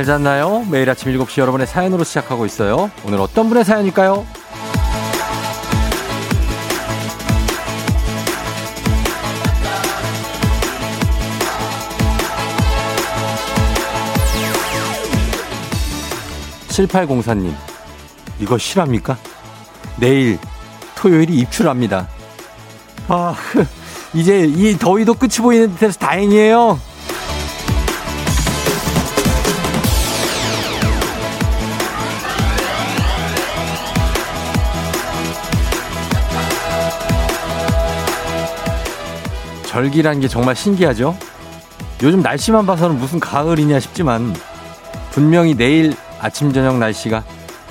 잘 잤나요? 매일 아침 7시 여러분의 사연으로 시작하고 있어요. 오늘 어떤 분의 사연일까요? 7804님, 이거 실합니까? 내일 토요일이 입출합니다. 아, 이제 이 더위도 끝이 보이는 듯해서 다행이에요. 절기란 게 정말 신기하죠? 요즘 날씨만 봐서는 무슨 가을이냐 싶지만 분명히 내일 아침 저녁 날씨가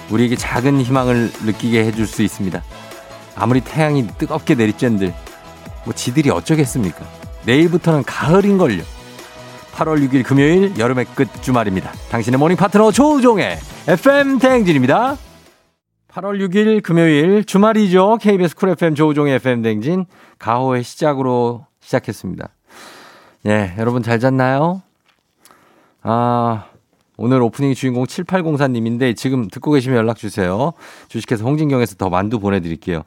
우리에게 작은 희망을 느끼게 해줄 수 있습니다. 아무리 태양이 뜨겁게 내리쬐들 뭐 지들이 어쩌겠습니까? 내일부터는 가을인걸요. 8월 6일 금요일 여름의 끝 주말입니다. 당신의 모닝 파트너 조우종의 FM 대행진입니다. 8월 6일 금요일 주말이죠. KBS 쿨 FM 조우종의 FM 대행진 가호의 시작으로 시작했습니다. 예, 여러분 잘 잤나요? 아, 오늘 오프닝 주인공 7804님인데 지금 듣고 계시면 연락 주세요. 주식회사 홍진경에서 더 만두 보내드릴게요.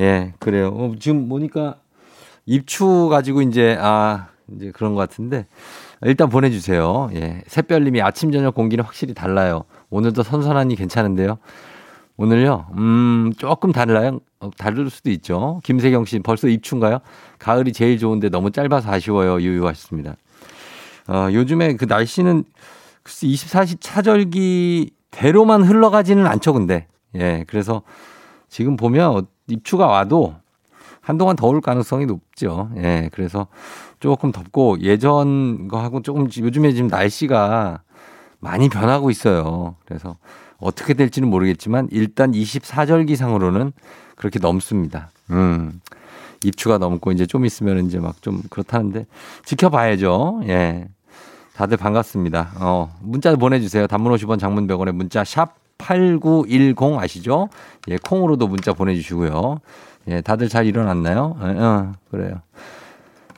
예, 그래요. 어, 지금 보니까 입추 가지고 이제, 아, 이제 그런 것 같은데 일단 보내주세요. 예. 새별님이 아침, 저녁 공기는 확실히 달라요. 오늘도 선선하니 괜찮은데요. 오늘요, 음, 조금 달라요. 어, 다를 수도 있죠. 김세경 씨, 벌써 입춘가요? 가을이 제일 좋은데 너무 짧아서 아쉬워요. 유유하셨습니다. 어, 요즘에 그 날씨는 글쎄 24시 차절기 대로만 흘러가지는 않죠, 근데. 예, 그래서 지금 보면 입추가 와도 한동안 더울 가능성이 높죠. 예, 그래서 조금 덥고 예전 거하고 조금 요즘에 지금 날씨가 많이 변하고 있어요. 그래서 어떻게 될지는 모르겠지만 일단 24절기상으로는 그렇게 넘습니다. 음. 입추가 넘고 이제 좀 있으면 이제 막 좀 그렇다는데 지켜봐야죠. 예. 다들 반갑습니다. 어, 문자 보내주세요. 단문 50원 장문 100원에 문자 샵 8910 아시죠? 예, 콩으로도 문자 보내주시고요. 예, 다들 잘 일어났나요? 어, 어 그래요.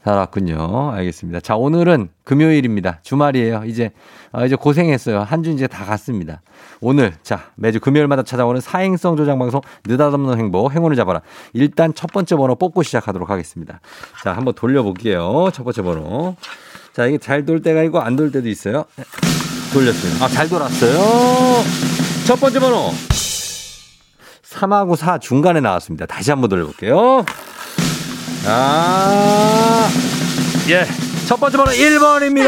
잘 왔군요. 알겠습니다. 자, 오늘은 금요일입니다. 주말이에요. 이제, 아, 이제 고생했어요. 한 주 이제 다 갔습니다. 오늘, 자, 매주 금요일마다 찾아오는 사행성 조장방송, 느닷없는 행복, 행운을 잡아라. 일단 첫 번째 번호 뽑고 시작하도록 하겠습니다. 자, 한번 돌려볼게요. 첫 번째 번호. 자, 이게 잘 돌 때가 있고 안 돌 때도 있어요. 돌렸어요. 아, 잘 돌았어요. 첫 번째 번호. 3하고 4 중간에 나왔습니다. 다시 한번 돌려볼게요. 아, 예. 첫 번째 번호 1번입니다.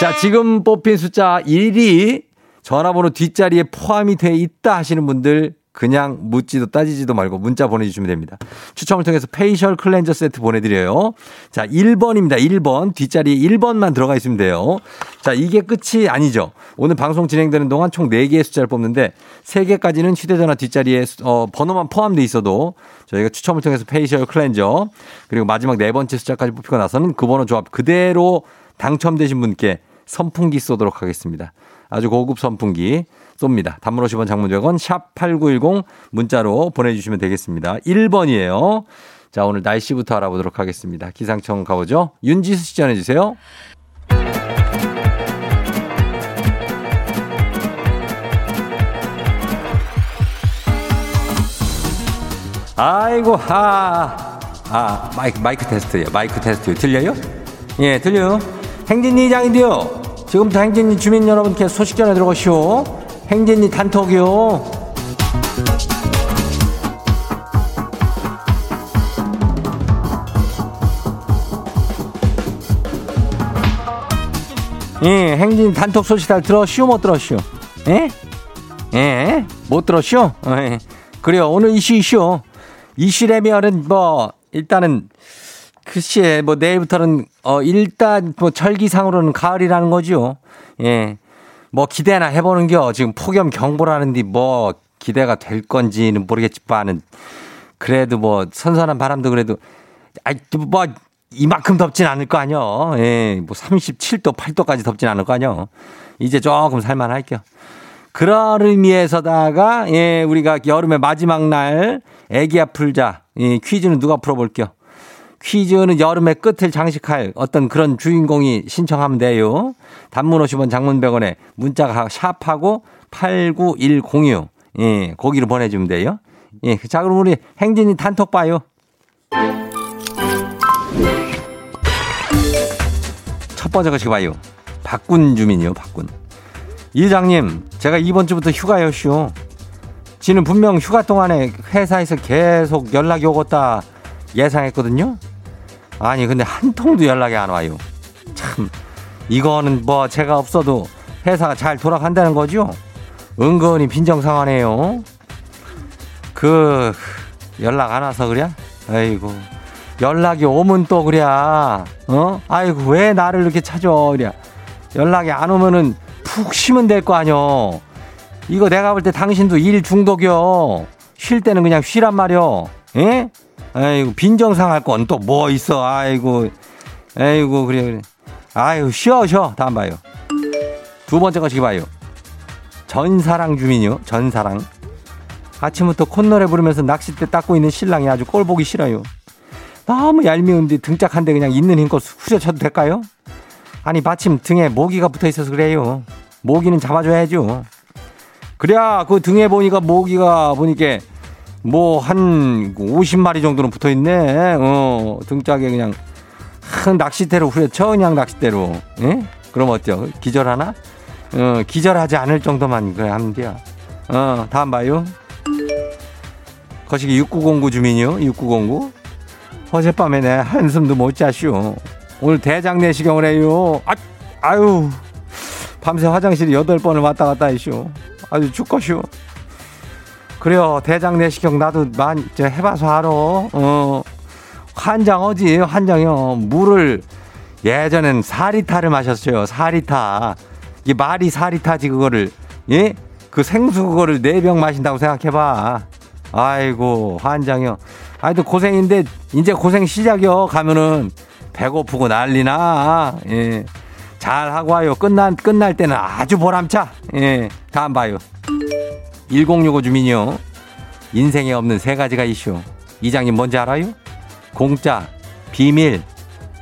자, 지금 뽑힌 숫자 1이 전화번호 뒷자리에 포함이 돼 있다 하시는 분들 그냥 묻지도 따지지도 말고 문자 보내주시면 됩니다. 추첨을 통해서 facial 클렌저 세트 보내드려요. 자, 1번입니다. 1번. 뒷자리에 1번만 들어가 있으면 돼요. 자, 이게 끝이 아니죠. 오늘 방송 진행되는 동안 총 4개의 숫자를 뽑는데 3개까지는 휴대전화 뒷자리에 어, 번호만 포함돼 있어도 저희가 추첨을 통해서 facial 클렌저 그리고 마지막 네 번째 숫자까지 뽑히고 나서는 그 번호 조합 그대로 당첨되신 분께 선풍기 쏘도록 하겠습니다. 아주 고급 선풍기 쏩니다. 단문 50원 장문 100원 샵8910 문자로 보내주시면 되겠습니다. 1번이에요. 자, 오늘 날씨부터 알아보도록 하겠습니다. 기상청 가보죠. 윤지수 씨 전해주세요. 아이고, 아, 아, 마이크, 마이크 테스트요. 마이크 테스트. 들려요? 예, 들려요. 행진이 장인데요. 지금부터 행진이 주민 여러분께 소식 전해 들어가시오. 행진이 단톡이요. 예, 행진 단톡 소식 잘 들었슈? 못 들었슈? 예? 예? 못 들었슈? 예. 그래요. 오늘 이슈 이슈. 이슈라면은 뭐, 일단은, 글쎄, 뭐, 내일부터는, 어, 일단, 뭐, 절기상으로는 가을이라는 거죠. 예. 뭐 기대나 해보는겨. 지금 폭염 경보라는데 뭐 기대가 될 건지는 모르겠지만은 그래도 뭐 선선한 바람도 그래도 아이 뭐 이만큼 덥진 않을 거 아니요. 예, 뭐 37도, 8도까지 덥진 않을 거 아니요. 이제 조금 살만할게요. 그런 의미에서다가 예, 우리가 여름의 마지막 날 애기야 풀자 예, 퀴즈는 누가 풀어볼게요. 퀴즈는 여름의 끝을 장식할 어떤 그런 주인공이 신청하면 돼요. 단문 50원 장문 100원에 문자가 샵하고 89106. 예, 거기로 보내주면 돼요. 예, 자, 그럼 우리 행진이 단톡 봐요. 첫 번째 것이 봐요. 박군 주민이요, 박군. 이장님, 제가 이번 주부터 휴가였쇼. 지는 분명 휴가 동안에 회사에서 계속 연락이 오겠다 예상했거든요. 아니 근데 한 통도 연락이 안 와요. 참 이거는 뭐 제가 없어도 회사가 잘 돌아간다는 거죠. 은근히 빈정상하네요. 그 연락 안 와서 그래? 아이고 연락이 오면 또 그래. 어? 아이고 왜 나를 이렇게 찾아 그래? 연락이 안 오면은 푹 쉬면 될 거 아니여. 이거 내가 볼 때 당신도 일 중독이여. 쉴 때는 그냥 쉬란 말이여. 예? 아이고 빈정상 할 건 또 뭐 있어? 아이고 아이고 그래 그래. 아유 쉬어 쉬어. 다음 봐요. 두 번째 것이 봐요. 전사랑 주민이요. 전사랑. 아침부터 콧노래 부르면서 낚싯대 닦고 있는 신랑이 아주 꼴 보기 싫어요. 너무 얄미운데 등짝 한대 그냥 있는 힘껏 후려쳐도 될까요? 아니 마침 등에 모기가 붙어 있어서 그래요. 모기는 잡아줘야죠. 그래야 그 등에 보니까 모기가 보니까 뭐 한 50마리 정도는 붙어 있네. 어, 등짝에 그냥 큰 낚싯대로 후려쳐 그냥 낚싯대로. 예? 그럼 어때요? 기절하나? 어, 기절하지 않을 정도만 그래 하면 돼요. 어, 다음 봐요. 거시기 6909 주민이요. 6909. 어젯밤에 내 한숨도 못 자시오. 오늘 대장 내시경을 해요. 아, 아유. 밤새 화장실 8번을 왔다 갔다 하시오. 아주 죽겠시오. 그래요. 대장 내시경 나도 많이 해봐서 알아. 어. 환장 어지 환장이요. 물을 예전엔 사리타를 마셨어요. 사리타. 이 말이 사리타지 그거를 예? 그 생수 그거를 네 병 마신다고 생각해봐. 아이고 환장이요. 아이도 고생인데 이제 고생 시작이요. 가면은 배고프고 난리나. 예. 잘 하고 와요. 끝난 끝날 때는 아주 보람차. 예. 다음 봐요. 1065 주민이요. 인생에 없는 세 가지가 이슈. 이장님 뭔지 알아요? 공짜, 비밀,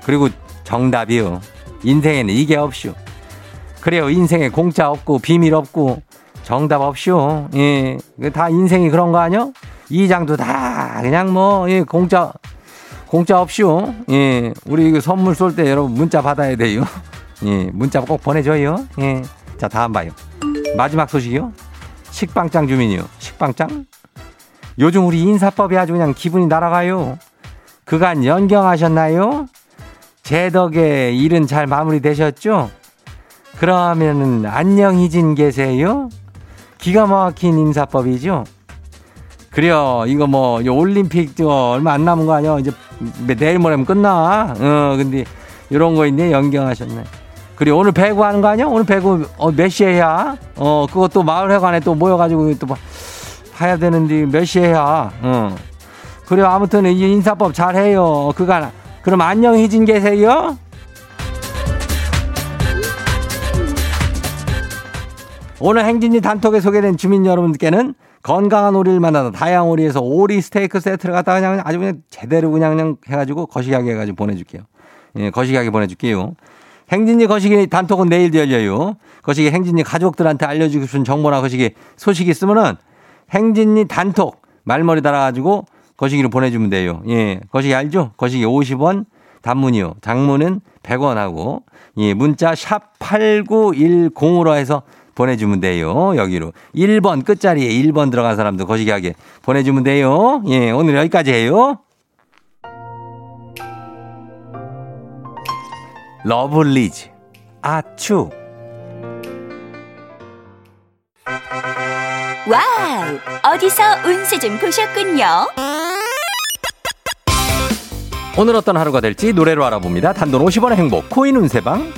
그리고 정답이요. 인생에는 이게 없슈. 그래요. 인생에 공짜 없고 비밀 없고 정답 없슈. 예. 다 인생이 그런 거 아니요? 이장도 다 그냥 뭐 예, 공짜 공짜 없슈. 예. 우리 이거 선물 쏠 때 여러분 문자 받아야 돼요. 예. 문자 꼭 보내줘요. 예. 자, 다음 봐요. 마지막 소식이요. 식빵짱 주민이요. 식빵짱? 요즘 우리 인사법이 아주 그냥 기분이 날아가요. 그간 연경하셨나요? 제 덕에 일은 잘 마무리되셨죠? 그러면은 안녕히진 계세요? 기가 막힌 인사법이죠? 그래요. 이거 뭐 올림픽 얼마 안 남은 거 아니야? 이제 내일 모레면 끝나. 어, 근데 이런 거 있네. 연경하셨네. 그리고 오늘 배구 하는 거 아니야? 오늘 배구 어, 몇 시에 야 어, 그것도 마을회관에 또 모여가지고 또 봐야 되는데 몇 시에 야 어. 그래 아무튼 이 인사법 잘 해요. 그간 그럼 안녕히 진 계세요. 오늘 행진이 단톡에 소개된 주민 여러분께는 건강한 오리를 만나다 다양한 오리에서 오리 스테이크 세트를 갖다가 그냥 아주 그냥 제대로 그냥, 그냥 해가지고 거시기하게 해가지고 보내줄게요. 예, 거시기하게 보내줄게요. 행진이 거시기 단톡은 내일도 열려요. 거시기 행진이 가족들한테 알려주고 싶은 정보나 거시기 소식이 있으면은 행진이 단톡 말머리 달아가지고 거시기로 보내주면 돼요. 예. 거시기 알죠? 거시기 50원 단문이요. 장문은 100원 하고 예. 문자 샵 8910으로 해서 보내주면 돼요. 여기로. 1번 끝자리에 1번 들어간 사람도 거시기하게 보내주면 돼요. 예. 오늘 여기까지 해요. 러블리즈 아추 와우 어디서 운세 좀 보셨군요. 오늘 어떤 하루가 될지 노래로 알아봅니다. 단돈 50원의 행복 코인 운세방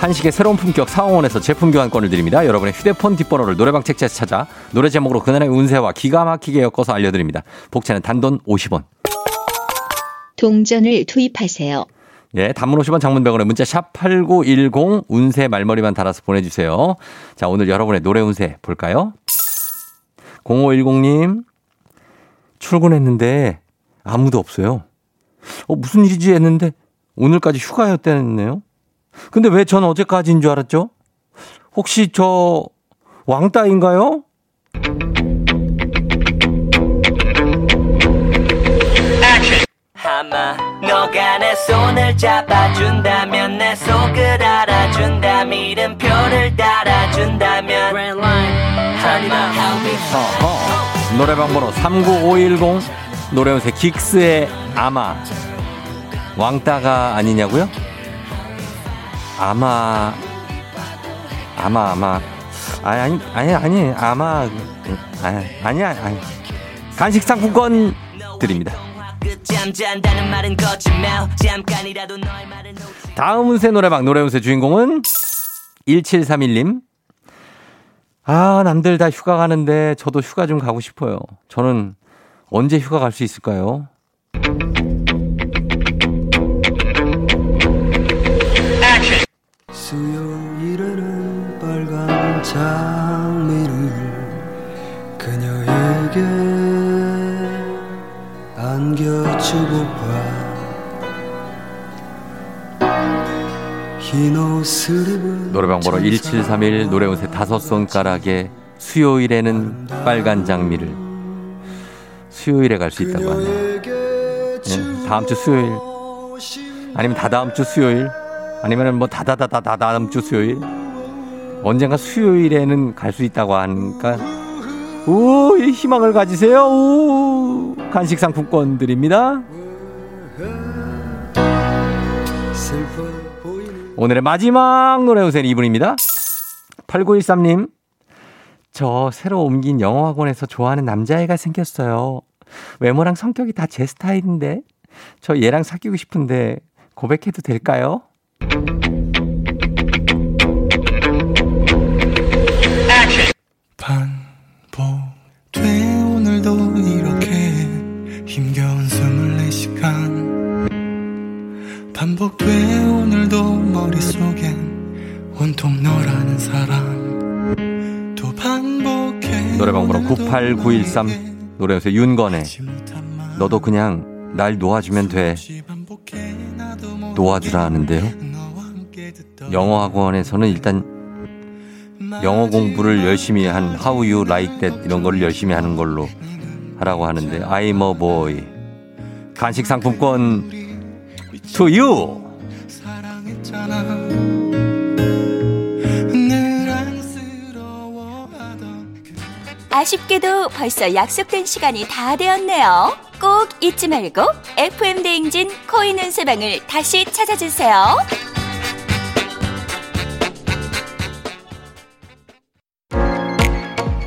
한식의 새로운 품격 사원에서 제품 교환권을 드립니다. 여러분의 휴대폰 뒷번호를 노래방 책자에서 찾아 노래 제목으로 그날의 운세와 기가 막히게 엮어서 알려드립니다. 복채는 단돈 50원. 동전을 투입하세요. 예, 단문 50원 장문 100원에 문자 샵 8910 운세 말머리만 달아서 보내주세요. 자, 오늘 여러분의 노래 운세 볼까요? 0510님, 출근했는데 아무도 없어요. 어, 무슨 일이지 했는데 오늘까지 휴가였다네요. 근데 왜 전 어제까지인 줄 알았죠? 혹시 저 왕따인가요? 아마 너가 내 손을 잡아준다면 내 속을 알아준다면 이름표를 아마 어허. 노래방 번호 39510 노래연세 긱스의 아마 왕따가 아니냐고요? 아마 아마 아마 아니 아니 아니 아니 아마 아니 아니야 아니 간식 상품권 드립니다. 다음 운세 노래방 노래 운세 주인공은 1731님. 아, 남들 다 휴가 가는데 저도 휴가 좀 가고 싶어요. 저는 언제 휴가 갈 수 있을까요? 옷을 입은 노래방 번호 1731 노래 운세 다섯 손가락에 수요일에는 빨간 장미를. 수요일에 갈 수 있다고 하네요. 그녀에게 예, 다음 주 수요일. 아니면 다다음 주 수요일? 아니면 뭐 다다다다 다다음 주 수요일? 언젠가 수요일에는 갈 수 있다고 하니까 우이 희망을 가지세요. 우 간식 상품권 드립니다. 오늘의 마지막 노래 우선 이분입니다. 8913님. 저 새로 옮긴 영어학원에서 좋아하는 남자애가 생겼어요. 외모랑 성격이 다 제 스타일인데 저 얘랑 사귀고 싶은데 고백해도 될까요? 반복돼 오늘도 머릿속엔 온통 너라는 사람 또 반복해 노래방 번호 98913 노래에서 윤건의 너도 그냥 날 놓아주면 돼. 놓아주라 하는데요? 영어 학원에서는 일단 영어 공부를 열심히 한 How you like that 이런 거를 열심히 하는 걸로 하라고 하는데 I'm a boy. 간식 상품권 to you 안쓰러워하던 아쉽게도 벌써 약속된 시간이 다 되었네요. 꼭 잊지 말고 FM 대행진 코인 운세방을 다시 찾아주세요.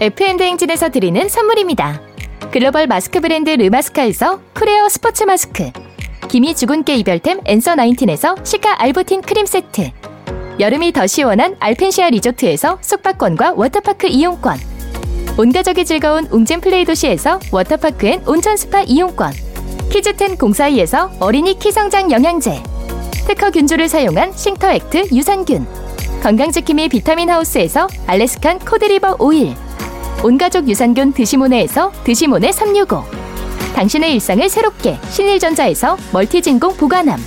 FM대행진에서 드리는 선물입니다. 글로벌 마스크 브랜드 르마스카에서 크레어 스포츠 마스크 기미 주근깨 이별템 앤서 19에서 시카 알부틴 크림 세트. 여름이 더 시원한 알펜시아 리조트에서 숙박권과 워터파크 이용권. 온가족이 즐거운 웅진 플레이 도시에서 워터파크 and 온천 스파 이용권. 키즈텐 공사이에서 어린이 키성장 영양제. 특허 균주를 사용한 싱터액트 유산균. 건강지킴이 비타민 하우스에서 알래스칸 코드리버 오일. 온가족 유산균 드시모네에서 드시모네 365 당신의 일상을 새롭게 신일전자에서 멀티진공 보관함.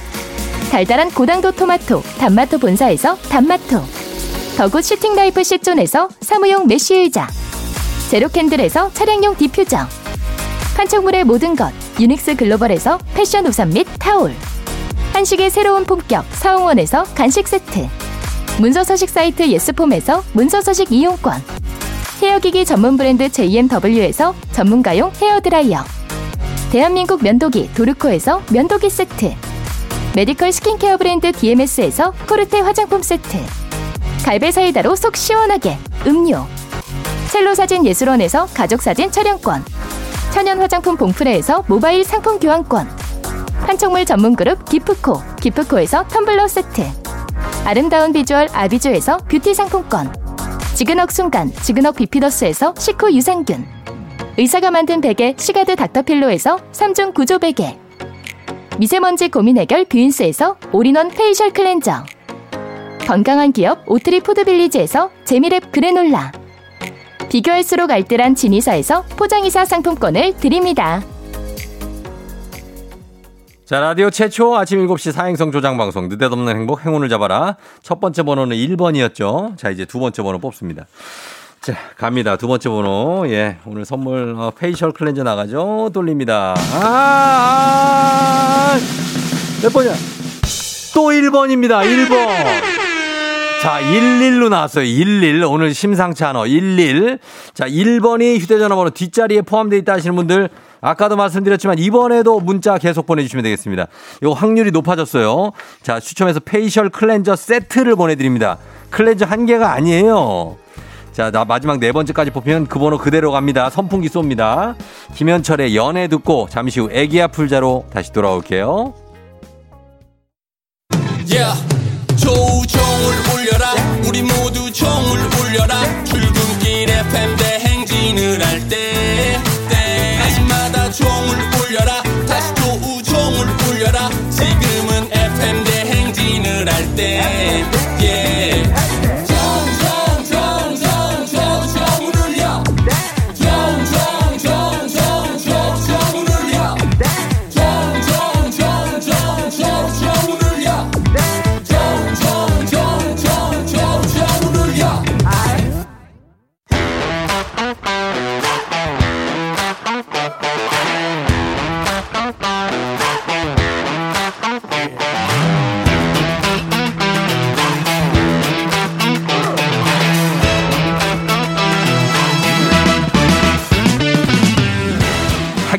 달달한 고당도 토마토 단마토 본사에서 단마토. 더굿 슈팅라이프 시존에서 사무용 mesh 의자. 제로캔들에서 차량용 디퓨저. 판촉물의 모든 것 유닉스 글로벌에서 패션 우산 및 타올. 한식의 새로운 품격 사홍원에서 간식 세트. 문서 서식 사이트 예스폼에서 문서 서식 이용권. 헤어기기 전문 브랜드 JMW에서 전문가용 헤어드라이어 대한민국 면도기 도르코에서 면도기 세트 medical 스킨케어 브랜드 DMS에서 코르테 화장품 세트 갈배 사이다로 속 시원하게 음료 첼로 사진 예술원에서 가족 사진 촬영권 천연 화장품 봉프레에서 모바일 상품 교환권 판촉물 전문 그룹 기프코 기프코에서 텀블러 세트 아름다운 비주얼 아비주에서 뷰티 상품권 지그넉 순간 지그넉 비피더스에서 식후 유산균 의사가 만든 베개 시가드 닥터필로에서 3중 구조 베개 미세먼지 고민 해결 뷰인스에서 all-in-one facial cleanser 건강한 기업 오트리 푸드빌리지에서 재미랩 그래놀라 비교할수록 알뜰한 진이사에서 포장이사 상품권을 드립니다. 자, 라디오 최초 아침 7시 사행성 조장 방송, 느닷없는 행복, 행운을 잡아라. 첫 번째 번호는 1번이었죠. 자, 이제 두 번째 번호 뽑습니다. 자, 갑니다. 두 번째 번호. 예, 오늘 선물, 어, facial cleanser 나가죠. 돌립니다. 아, 아, 몇 번이야? 또 1번입니다. 1번. 자, 11로 나왔어요. 11. 오늘 심상치 않아. 11. 자, 1번이 휴대전화 번호 뒷자리에 포함되어 있다 하시는 분들 아까도 말씀드렸지만 이번에도 문자 계속 보내주시면 되겠습니다. 요 확률이 높아졌어요. 자, 추첨해서 facial cleanser 세트를 보내드립니다. 클렌저 한 개가 아니에요. 자, 나 마지막 네 번째까지 뽑히면 그 번호 그대로 갑니다. 선풍기 쏩니다. 김현철의 연애 듣고 잠시 후 애기야 풀자로 다시 돌아올게요.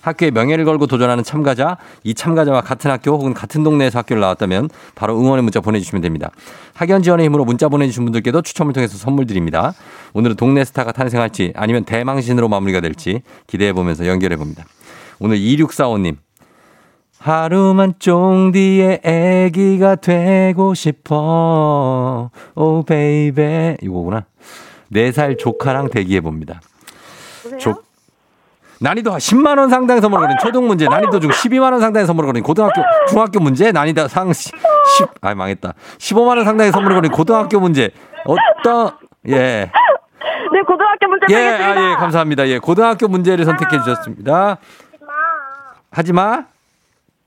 학교의 명예를 걸고 도전하는 참가자, 이 참가자와 같은 학교 혹은 같은 동네에서 학교를 나왔다면 바로 응원의 문자 보내주시면 됩니다. 학연 지연의 힘으로 문자 보내주신 분들께도 추첨을 통해서 선물 드립니다. 오늘은 동네 스타가 탄생할지 아니면 대망신으로 마무리가 될지 기대해 보면서 연결해 봅니다. 오늘 2645님. 하루만 쫑디의 애기가 되고 싶어. oh baby. 이거구나. 4살 조카랑 대기해 봅니다. 조, 난이도 10만 원 상당의 선물을 거린 초등 문제, 난이도 중 12만 원 상당의 선물을 거린 고등학교, 중학교 문제, 난이도 상 10, 아 망했다. 15만 원 상당의 선물을 거린 고등학교 문제. 어떤 예. 네, 고등학교 문제 예, 드리겠습니다. 아, 예, 감사합니다. 예, 고등학교 문제를 선택해 주셨습니다. 하지 마.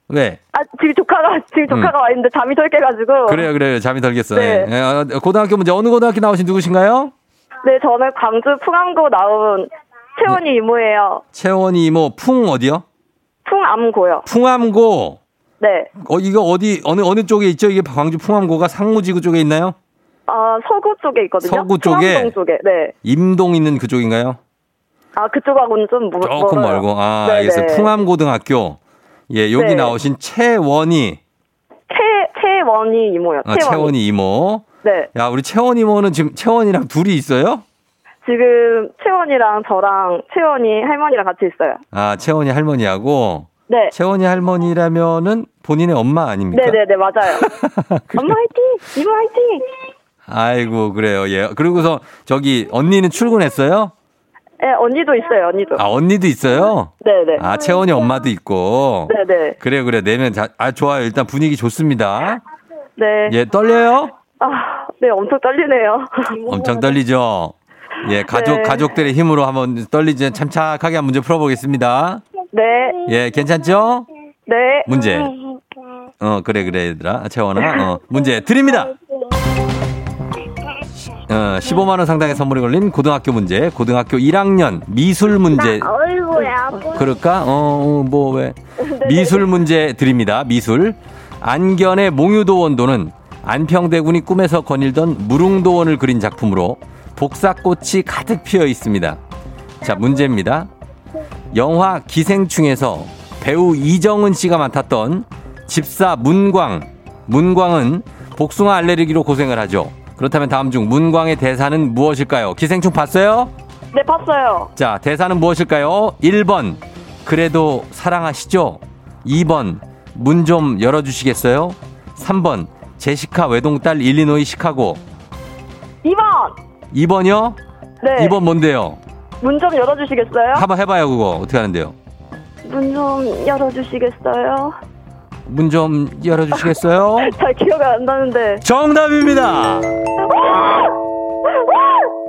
왜? 아, 지금 조카가, 지금 조카가 와 있는데 잠이 덜 깨가지고. 음. 그래요, 그래요. 잠이 덜겠어. 네. 예, 어, 고등학교 문제 어느 고등학교 나오신 누구신가요? 네, 저는 광주 풍암고 나온 채원이 이모예요. 채원이 이모 풍 어디요? 풍암고요. 풍암고. 네. 어 이거 어디 어느 어느 쪽에 있죠? 이게 광주 풍암고가 상무지구 쪽에 있나요? 아, 서구 쪽에 있거든요. 서구 쪽에? 쪽에. 네. 임동 있는 그쪽인가요? 아, 그쪽하고는 좀 멀, 조금 멀어요. 멀고. 아, 네네. 알겠어요. 풍암고등학교. 예, 여기 네. 나오신 채원이. 채, 채원이 이모요. 아, 채원이 이모. 네. 야, 우리 채원 이모는 지금 채원이랑 둘이 있어요? 지금 채원이랑 저랑 채원이 할머니랑 같이 있어요. 아, 채원이 할머니하고. 네. 채원이 할머니라면은 본인의 엄마 아닙니까? 네네네, 맞아요. 엄마 화이팅! 이모 화이팅! 아이고, 그래요. 예. 그리고서 저기 언니는 출근했어요? 네, 언니도 있어요, 언니도. 아, 언니도 있어요? 네네. 아, 채원이 엄마도 있고. 네네. 그래요, 그래. 네면 자, 아, 좋아요. 일단 분위기 좋습니다. 네. 예, 떨려요? 아, 네, 엄청 떨리네요. 엄청 떨리죠? 예, 가족, 네. 가족들의 힘으로 한번 떨리지 참착하게 한 문제 풀어보겠습니다. 네. 예, 괜찮죠? 네. 문제. 어, 그래, 그래, 얘들아. 채원아. 어, 문제 드립니다. 어, 15만 원 상당의 선물이 걸린 고등학교 문제. 고등학교 1학년 미술 문제. 어이구야. 그럴까? 어, 뭐, 왜. 미술 문제 드립니다. 미술. 안견의 몽유도원도는 안평대군이 꿈에서 거닐던 무릉도원을 그린 작품으로 복사꽃이 가득 피어 있습니다. 자, 문제입니다. 영화 기생충에서 배우 이정은 씨가 맡았던 집사 문광. 문광은 복숭아 알레르기로 고생을 하죠. 그렇다면 다음 중 문광의 대사는 무엇일까요? 기생충 봤어요? 네, 봤어요. 자, 대사는 무엇일까요? 1번, 그래도 사랑하시죠? 2번, 문 좀 열어주시겠어요? 3번, 제시카 외동딸 일리노이 시카고. 2번! 2번이요? 네. 2번 뭔데요? 문 좀 열어주시겠어요? 한번 해봐요, 그거. 어떻게 하는데요? 문 좀 열어주시겠어요? 문 좀 열어주시겠어요? 잘 기억이 안 나는데. 정답입니다!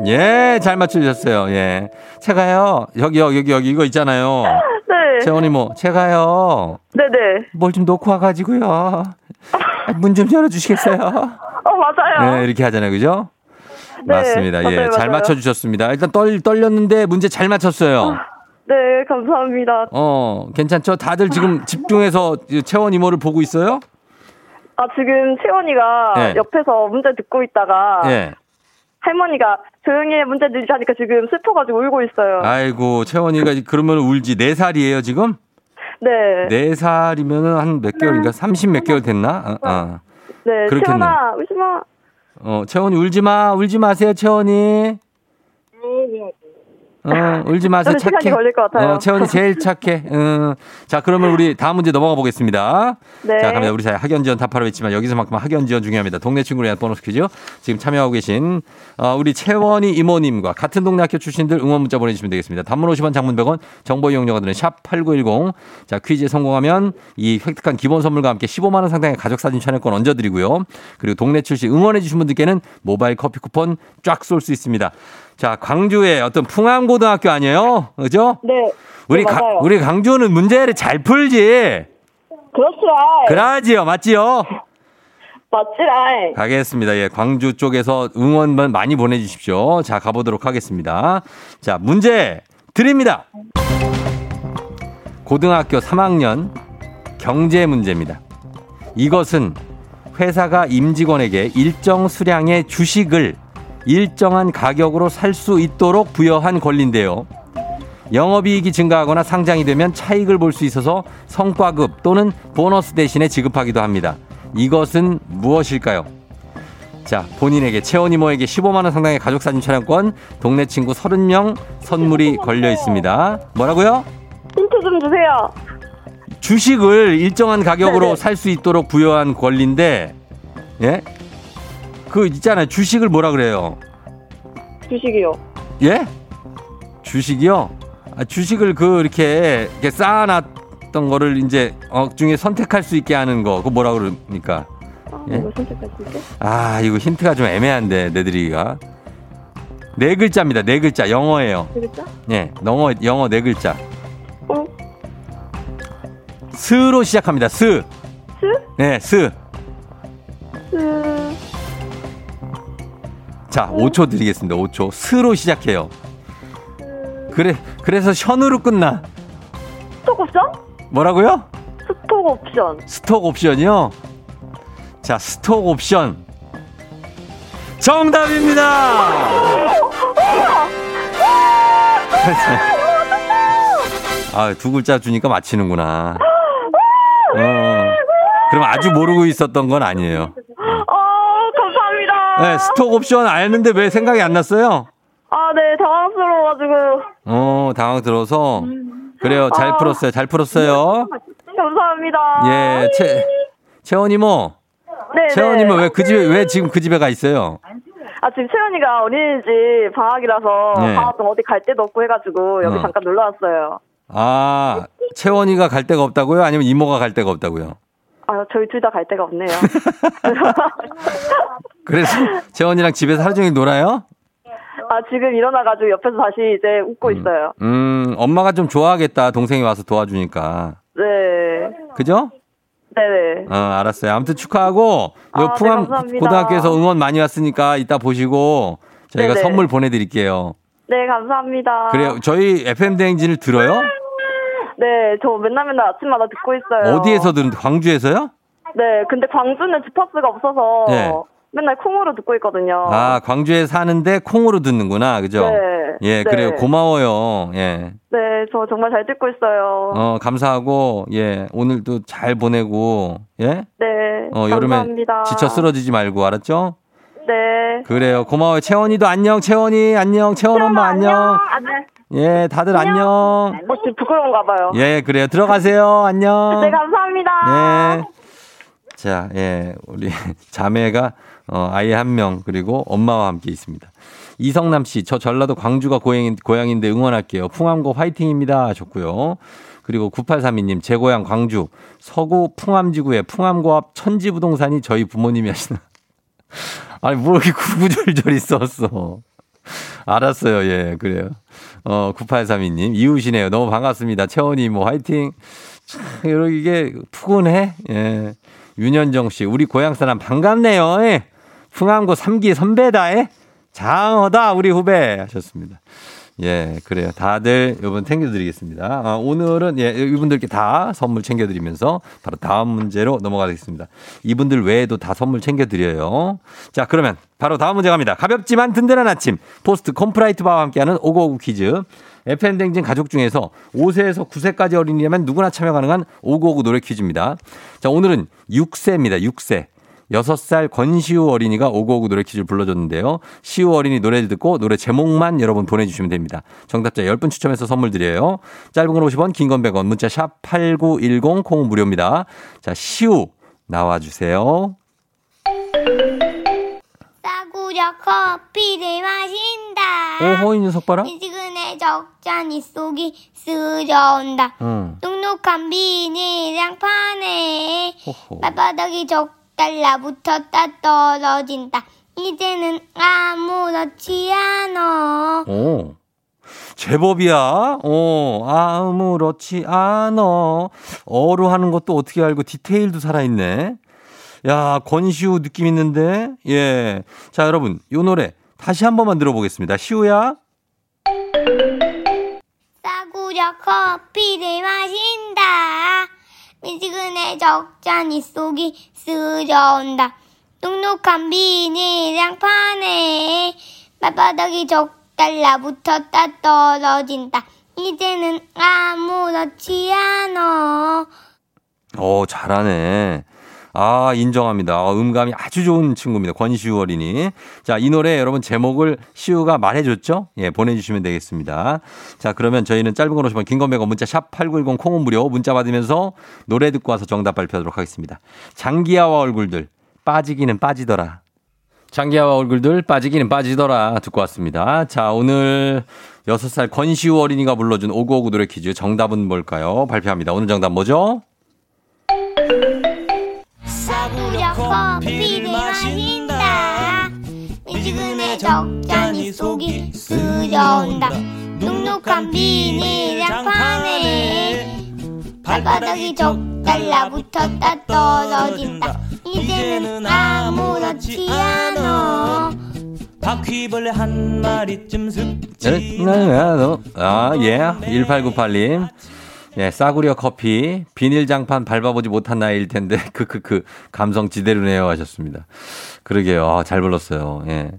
예, 잘 맞추셨어요. 예. 제가요, 여기, 여기, 여기, 여기, 이거 있잖아요. 네. 재원이 뭐, 제가요, 네네. 뭘 좀 놓고 와가지고요. 문 좀 열어주시겠어요? 어, 맞아요. 네, 이렇게 하잖아요. 그죠? 네, 맞습니다. 예, 맞아요, 잘 맞아요. 맞춰주셨습니다. 일단 떨, 떨렸는데 문제 잘 맞췄어요. 네, 감사합니다. 어, 괜찮죠? 다들 지금 집중해서 채원 이모를 보고 있어요? 아, 지금 채원이가 네. 옆에서 문제 듣고 있다가 예. 할머니가 조용히 해 문제 들지 하니까 지금 슬퍼가지고 울고 있어요. 아이고, 채원이가 그러면 울지. 네살이에요 지금? 네. 네. 네살이면 은 한 몇 개월인가? 30 몇 개월 됐나? 어, 어. 그렇겠네. 채원아, 울지 마. 어, 채원이 울지 마. 울지 마세요, 채원이. 어, 울지 마세요. 저는 시간이 착해. 걸릴 것 같아요. 어, 채원이 제일 착해. 어. 자, 그러면 우리 다음 문제 넘어가 보겠습니다. 네. 자, 갑니다. 우리 사회 학연 지원 답하러 있지만 여기서만큼 학연 지원 중요합니다. 동네 친구를 위한 보너스 퀴즈. 지금 참여하고 계신 어, 우리 채원이 이모님과 같은 동네 학교 출신들 응원 문자 보내주시면 되겠습니다. 단문 50원, 장문 100원, 정보 이용료가 드는 샵 8910. 자, 퀴즈에 성공하면 이 획득한 기본 선물과 함께 15만 원 상당의 가족 사진 촬영권 얹어 드리고요. 그리고 동네 출신 응원해 주신 분들께는 모바일 커피 쿠폰 쫙 쏠 수 있습니다. 자, 광주의 어떤 풍암고등학교 아니에요? 그죠? 네. 우리 네, 가-. 우리 강주는 문제를 잘 풀지. 그렇지라. 그러지요, 맞지요? 맞지라. 가겠습니다. 예, 광주 쪽에서 응원만 많이 보내주십시오. 자, 가보도록 하겠습니다. 자, 문제 드립니다. 고등학교 3학년 경제 문제입니다. 이것은 회사가 임직원에게 일정 수량의 주식을 일정한 가격으로 살 수 있도록 부여한 권리인데요. 영업이익이 증가하거나 상장이 되면 차익을 볼 수 있어서 성과급 또는 보너스 대신에 지급하기도 합니다. 이것은 무엇일까요? 자, 본인에게 채원 이모에게 15만 원 상당의 가족 사진 촬영권, 동네 친구 30명 선물이 걸려 있습니다. 뭐라고요? 힌트 좀 주세요. 주식을 일정한 가격으로 네네. 살수 있도록 부여한 권리인데, 예? 그 있잖아요. 주식을 뭐라 그래요? 주식이요. 예? 주식이요? 아, 주식을 그 이렇게, 이렇게 쌓아놨던 거를 이제 어 중에 선택할 수 있게 하는 거, 그거 뭐라 그럽니까? 아, 예? 뭐 선택할 수 있게? 아, 이거 힌트가 좀 애매한데, 내드리기가. 네 글자입니다. 네 글자. 영어예요. 되겠죠? 예, 영어, 영어 네 글자. 어? 스로 시작합니다. 스. 스? 네, 스. 스. 자, 5초 드리겠습니다. 5초. 스로 시작해요. 그래, 그래서 션으로 끝나. 스톡 옵션? 뭐라고요? 스톡 옵션. 스톡 옵션이요? 자, 스톡 옵션. 정답입니다! 아, 두 글자 주니까 맞히는구나. 어, 그럼 아주 모르고 있었던 건 아니에요. 네, 스톡 옵션 알는데 왜 생각이 안 났어요? 아, 네, 당황스러워가지고. 어, 당황 들어서. 그래요. 잘 아. 풀었어요. 잘 풀었어요. 감사합니다. 예, 채, 채원 이 모. 네, 채원님은 네. 왜그 집에, 왜 지금 그 집에 가 있어요? 아, 지금 채연이가 어린이집 방학이라서 네. 방학 좀 어디 갈 데도 없고 해가지고 여기 어. 잠깐 놀러 왔어요. 아, 채원이가 갈 데가 없다고요? 아니면 이모가 갈 데가 없다고요? 아, 저희 둘 다 갈 데가 없네요. 그래서 채원이랑 집에서 하루 종일 놀아요? 아, 지금 일어나가지고 옆에서 다시 이제 웃고 있어요. 음, 엄마가 좀 좋아하겠다. 동생이 와서 도와주니까. 네. 그죠? 네네. 어, 알았어요. 아무튼 축하하고, 아, 요 네, 풍암 감사합니다. 고등학교에서 응원 많이 왔으니까 이따 보시고 저희가 네네. 선물 보내드릴게요. 네, 감사합니다. 그래요. 저희 FM대행진을 들어요? 네, 저 맨날 맨날 아침마다 듣고 있어요. 어디에서 들은 광주에서요? 네, 근데 광주는 주파수가 없어서 네. 맨날 콩으로 듣고 있거든요. 아, 광주에 사는데 콩으로 듣는구나. 그죠? 네. 예, 네. 그래요. 고마워요. 예. 네, 저 정말 잘 듣고 있어요. 어, 감사하고, 예, 오늘도 잘 보내고, 예? 네. 어, 여름에 감사합니다. 지쳐 쓰러지지 말고, 알았죠? 네. 그래요. 고마워요. 채원이도 안녕, 채원이 안녕, 채원 엄마 안녕. 아, 네. 예, 다들 안녕. 어, 지금 부끄러운가 봐요. 예, 그래요. 들어가세요. 안녕. 네, 감사합니다. 예. 자, 예, 우리 자매가 어, 아이 한 명 그리고 엄마와 함께 있습니다. 이성남 씨, 저 전라도 광주가 고향인, 고향인데 응원할게요. 풍암고 화이팅입니다. 좋고요. 그리고 9832님, 제 고향 광주 서구 풍암지구의 풍암고 앞 천지부동산이 저희 부모님이 하시나. 아니, 뭐 이렇게 구구절절이 썼어. 알았어요. 예, 그래요. 어, 9832님, 이웃이네요. 너무 반갑습니다. 채원이 뭐 화이팅. 참, 여러 이게 푸근해. 예. 윤현정 씨, 우리 고향 사람 반갑네요. 예. 풍암고 3기 선배다. 예. 장어다, 우리 후배. 하셨습니다. 예, 그래요. 다들 요번 챙겨드리겠습니다. 아, 오늘은 예, 이분들께 다 선물 챙겨드리면서 바로 다음 문제로 넘어가겠습니다. 이분들 외에도 다 선물 챙겨드려요. 자, 그러면 바로 다음 문제 갑니다. 가볍지만 든든한 아침 포스트 콤프라이트 바와 함께하는 오구오구 퀴즈. FM 댕진 가족 중에서 5세에서 9세까지 어린이라면 누구나 참여 가능한 오구오구 노래 퀴즈입니다. 자, 오늘은 6세입니다. 6세. 6살 권시우 어린이가 오구오구 노래 퀴즈를 불러줬는데요. 시우 어린이 노래를 듣고 노래 제목만 여러분 보내주시면 됩니다. 정답자 10분 추첨해서 선물 드려요. 짧은 건 50원, 긴 건 100원, 문자 샵 8910, 콩은 무료입니다. 자, 시우 나와주세요. 싸구려 커피를 마신다. 오호, 이 녀석 봐라. 미지근해 적잖이 속이 쓰러온다. 응. 눅눅한 비닐 장판에 호호. 발바닥이 적 달라붙었다 떨어진다. 이제는 아무렇지 않아. 오. 제법이야. 어, 아무렇지 않어. 어로 하는 것도 어떻게 알고 디테일도 살아있네. 야, 권시우 느낌 있는데? 예. 자, 여러분, 요 노래 다시 한 번만 들어보겠습니다. 시우야. 싸구려 커피를 마신다. 미지근해 적잖이 속이 쓰러온다. 눅눅한 비닐장판에 발바닥이 적 달라붙었다 떨어진다. 이제는 아무렇지 않아. 어, 잘하네. 아, 인정합니다. 어, 음감이 아주 좋은 친구입니다. 권시우 어린이. 자, 이 노래 여러분 제목을 시우가 말해줬죠? 예, 보내주시면 되겠습니다. 자, 그러면 저희는 짧은 걸 오시면 긴건 100원 문자 샵 8910 콩은 무료 문자 받으면서 노래 듣고 와서 정답 발표하도록 하겠습니다. 장기하와 얼굴들 빠지기는 빠지더라. 장기하와 얼굴들 빠지기는 빠지더라 듣고 왔습니다. 자, 오늘 6살 권시우 어린이가 불러준 오구오구 노래 퀴즈 정답은 뭘까요? 발표합니다. 오늘 정답 뭐죠? 커피를 마신다. 미지근해 적잖이 속이 쓰러온다. 눅눅한 비닐 장판에 발바닥이 적 달라붙었다 떨어진다. 이제는 아무렇지 않아. 바퀴벌레 한 마리쯤 습지 아, 예. 1898님. 예, 싸구려 커피, 비닐 장판 밟아보지 못한 나이일 텐데, 크크크, 감성 지대로네요 하셨습니다. 그러게요. 아, 잘 불렀어요. 예.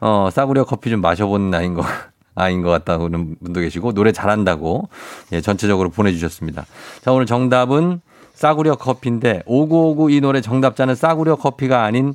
어, 싸구려 커피 좀 마셔본 나이인 거, 아인 것 같다는 분도 계시고, 노래 잘한다고, 예, 전체적으로 보내주셨습니다. 자, 오늘 정답은 싸구려 커피인데, 5959 이 노래 정답자는 싸구려 커피가 아닌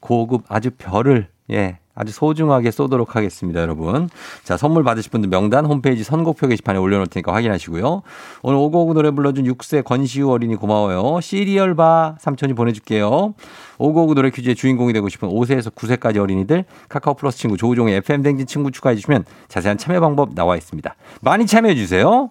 고급 아주 별을, 예, 아주 소중하게 쏘도록 하겠습니다, 여러분. 자, 선물 받으실 분들 명단 홈페이지 선곡표 게시판에 올려놓을 테니까 확인하시고요. 오늘 오고오구 노래 불러준 6세 권시우 어린이 고마워요. 시리얼 바 삼촌이 보내줄게요. 오고오구 노래 퀴즈의 주인공이 되고 싶은 5세에서 9세까지 어린이들 카카오 플러스 친구 조우종의 FM 댕진 친구 추가해 주시면 자세한 참여 방법 나와 있습니다. 많이 참여해 주세요.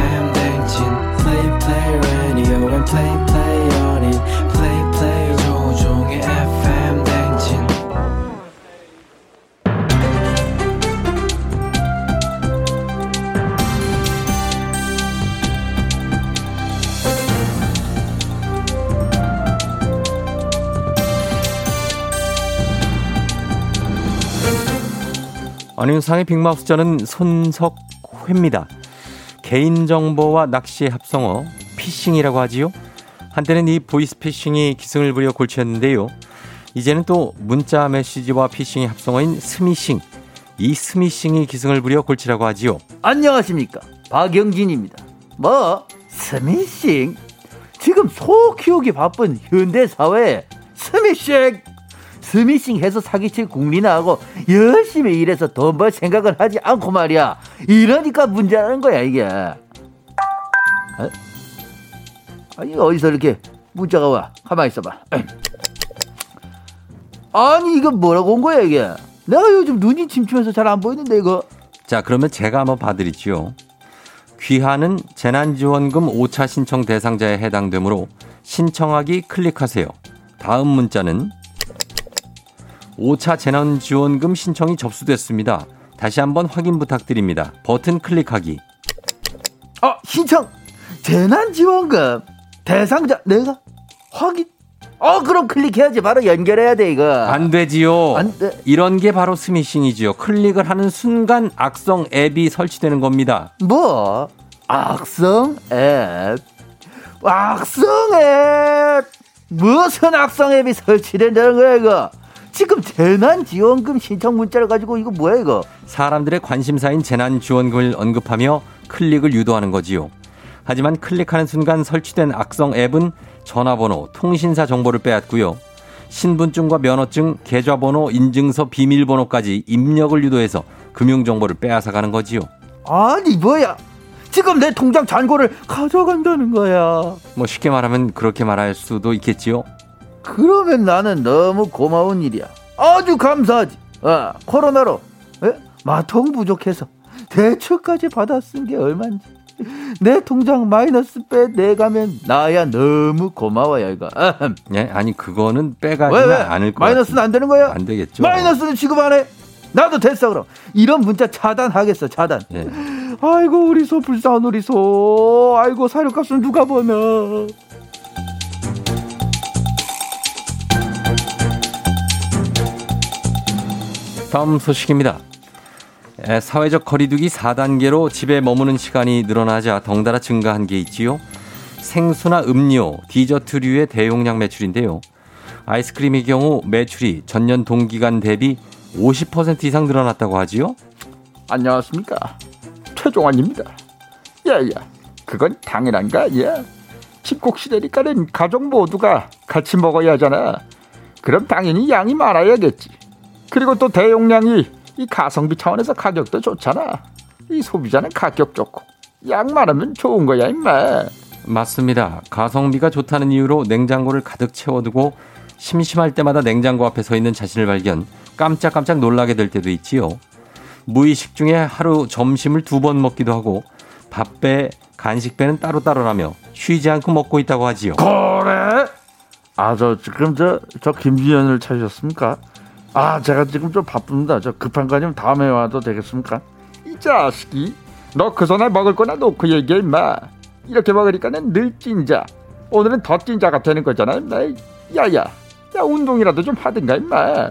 안윤상의 빅마우스 저는 손석희입니다. 개인정보와 낚시의 합성어 피싱이라고 하지요. 한때는 이 보이스피싱이 기승을 부려 골치였는데요. 이제는 또 문자 메시지와 피싱의 합성어인 스미싱. 이 스미싱이 기승을 부려 골치라고 하지요. 안녕하십니까 박영진입니다 뭐 스미싱 지금 소 키우기 바쁜 현대 사회에 스미싱 스미싱 해서 사기칠 국민하고 열심히 일해서 돈 벌 생각을 하지 않고 말이야 이러니까 문제라는 거야 이게 어? 아니 어디서 이렇게 문자가 와 가만히 있어봐 아니 이거 뭐라고 온 거야 이게 내가 요즘 눈이 침침해서 잘 안 보이는데 이거 자, 그러면 제가 한번 봐드리지요. 귀하는 재난지원금 5차 신청 대상자에 해당되므로 신청하기 클릭하세요. 다음 문자는 5차 재난지원금 신청이 접수됐습니다. 다시 한번 확인 부탁드립니다. 버튼 클릭하기. 아 신청 재난지원금 대상자 내가 확인 어 그럼 클릭해야지 바로 연결해야 돼 이거 안 되지요. 안 돼. 이런 게 바로 스미싱이지요. 클릭을 하는 순간 악성 앱이 설치되는 겁니다. 뭐 악성 앱 악성 앱 무슨 악성 앱이 설치된다는 거야 이거 지금 재난지원금 신청 문자를 가지고 이거 뭐야 이거 사람들의 관심사인 재난지원금을 언급하며 클릭을 유도하는 거지요. 하지만 클릭하는 순간 설치된 악성 앱은 전화번호, 통신사 정보를 빼앗고요. 신분증과 면허증, 계좌번호, 인증서, 비밀번호까지 입력을 유도해서 금융정보를 빼앗아가는 거지요. 아니 뭐야 지금 내 통장 잔고를 가져간다는 거야 뭐 쉽게 말하면 그렇게 말할 수도 있겠지요. 그러면 나는 너무 고마운 일이야. 아주 감사하지. 아, 코로나로 에? 마통 부족해서 대출까지 받아 쓴 게 얼만지. 내 통장 마이너스 빼 내가면 나야 너무 이거. 아흠. 예, 아니 그거는 왜 빼가지는 왜? 않을 거 마이너스는 안 되는 거야? 안 되겠죠. 마이너스는 지급 안 해? 나도 됐어 그럼. 이런 문자 차단하겠어 차단. 예. 아이고 우리 소 불쌍한 우리 소. 아이고 사료값은 누가 보나. 다음 소식입니다. 에, 사회적 거리두기 4단계로 집에 머무는 시간이 늘어나자 덩달아 증가한 게 있지요. 생수나 음료, 디저트류의 대용량 매출인데요. 아이스크림의 경우 매출이 전년 동기간 대비 50% 이상 늘어났다고 하지요. 안녕하십니까 최종환입니다 예예 그건 당연한가 예 집콕 시대니까는 가족 모두가 같이 먹어야 하잖아 그럼 당연히 양이 많아야겠지 그리고 또 대용량이 이 가성비 차원에서 가격도 좋잖아 이 소비자는 가격 좋고 양 많으면 좋은 거야 임마 맞습니다. 가성비가 좋다는 이유로 냉장고를 가득 채워두고 심심할 때마다 냉장고 앞에 서 있는 자신을 발견 깜짝깜짝 놀라게 될 때도 있지요. 무의식 중에 하루 점심을 두 번 먹기도 하고 밥배, 간식배는 따로따로라며 쉬지 않고 먹고 있다고 하지요. 그래? 아 저 지금 저 저 김지현을 찾으셨습니까? 아 제가 지금 좀 바쁩니다. 저 급한 거 아니면 다음에 와도 되겠습니까? 이 자식이 너 그 전에 먹을 거나 놓고 얘기해 임마. 이렇게 먹으니까는 늘 찐자. 오늘은 더 찐자가 되는 거잖아 임마. 야야 야 운동이라도 좀 하든가 임마.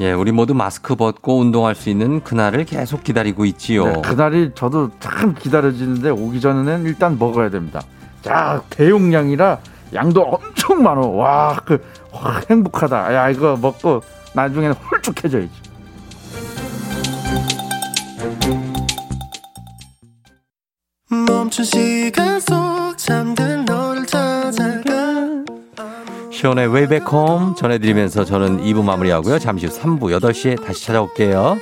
예, 우리 모두 마스크 벗고 운동할 수 있는 그날을 계속 기다리고 있지요. 네, 그날이 저도 참 기다려지는데 오기 전에는 일단 먹어야 됩니다. 자 대용량이라 양도 엄청 많어. 와, 그 와, 행복하다. 야 이거 먹고 나중에는 홀쭉해져야지. 멈춘 시간 속 잠든 너를 찾아가 시원의 웨이백홈 전해드리면서 저는 2부 마무리하고요. 잠시 후 3부 8시에 다시 찾아올게요.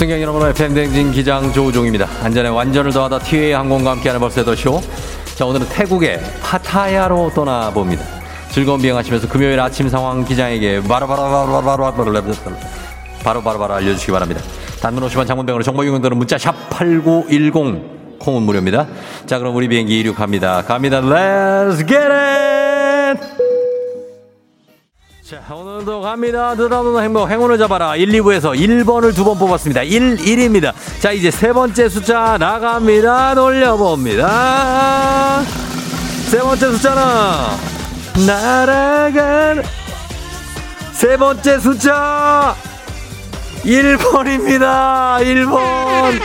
여러분의 팬댕진 기장 조우종입니다. 안전에 완전을 더하다 티웨이 항공과 함께하는 벌써 8쇼. 자, 오늘은 태국의 파타야로 떠나봅니다. 즐거운 비행하시면서 금요일 아침 상황 기장에게 바로바로바로바로바로 바로바로바로 알려주시기 바랍니다. 단문 50원 장문병으로 정보 이용들은 문자 샵8910 콩은 무료입니다. 자 그럼 우리 비행기 이륙합니다. 갑니다. Let's get it! 자, 오늘도 갑니다. 드라마 행복, 행운을 잡아라. 1, 2부에서 1번을 두 번 뽑았습니다. 1, 1입니다. 자, 이제 세 번째 숫자 나갑니다. 돌려봅니다. 세 번째 숫자는 날아간 세 번째 숫자 1번입니다. 1번.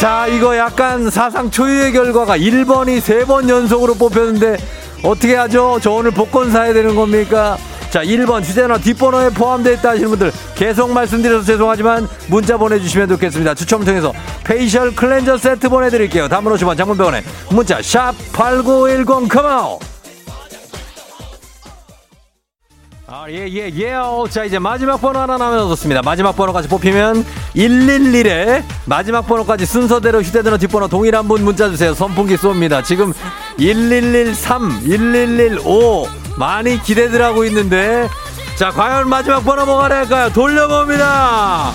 자, 이거 약간 사상 초유의 결과가 1번이 세번 연속으로 뽑혔는데 어떻게 하죠? 저 오늘 복권 사야 되는 겁니까? 자, 1번 휴대전화 뒷번호에 포함되어 있다 하시는 분들 계속 말씀드려서 죄송하지만 문자 보내주시면 좋겠습니다. 추첨을 통해서 facial cleanser 세트 보내드릴게요. 단문 50원 장문 100원에 문자 샵8910 come on 아, 예, 예, 예. 어, 자, 이제 마지막 번호 하나 남아졌습니다. 마지막 번호까지 뽑히면 111에 마지막 번호까지 순서대로 휴대전화 뒷번호 동일한 분 문자 주세요. 선풍기 쏩니다. 지금 1113, 1115 많이 기대들 하고 있는데 자, 과연 마지막 번호 뭐가 될까요? 돌려봅니다.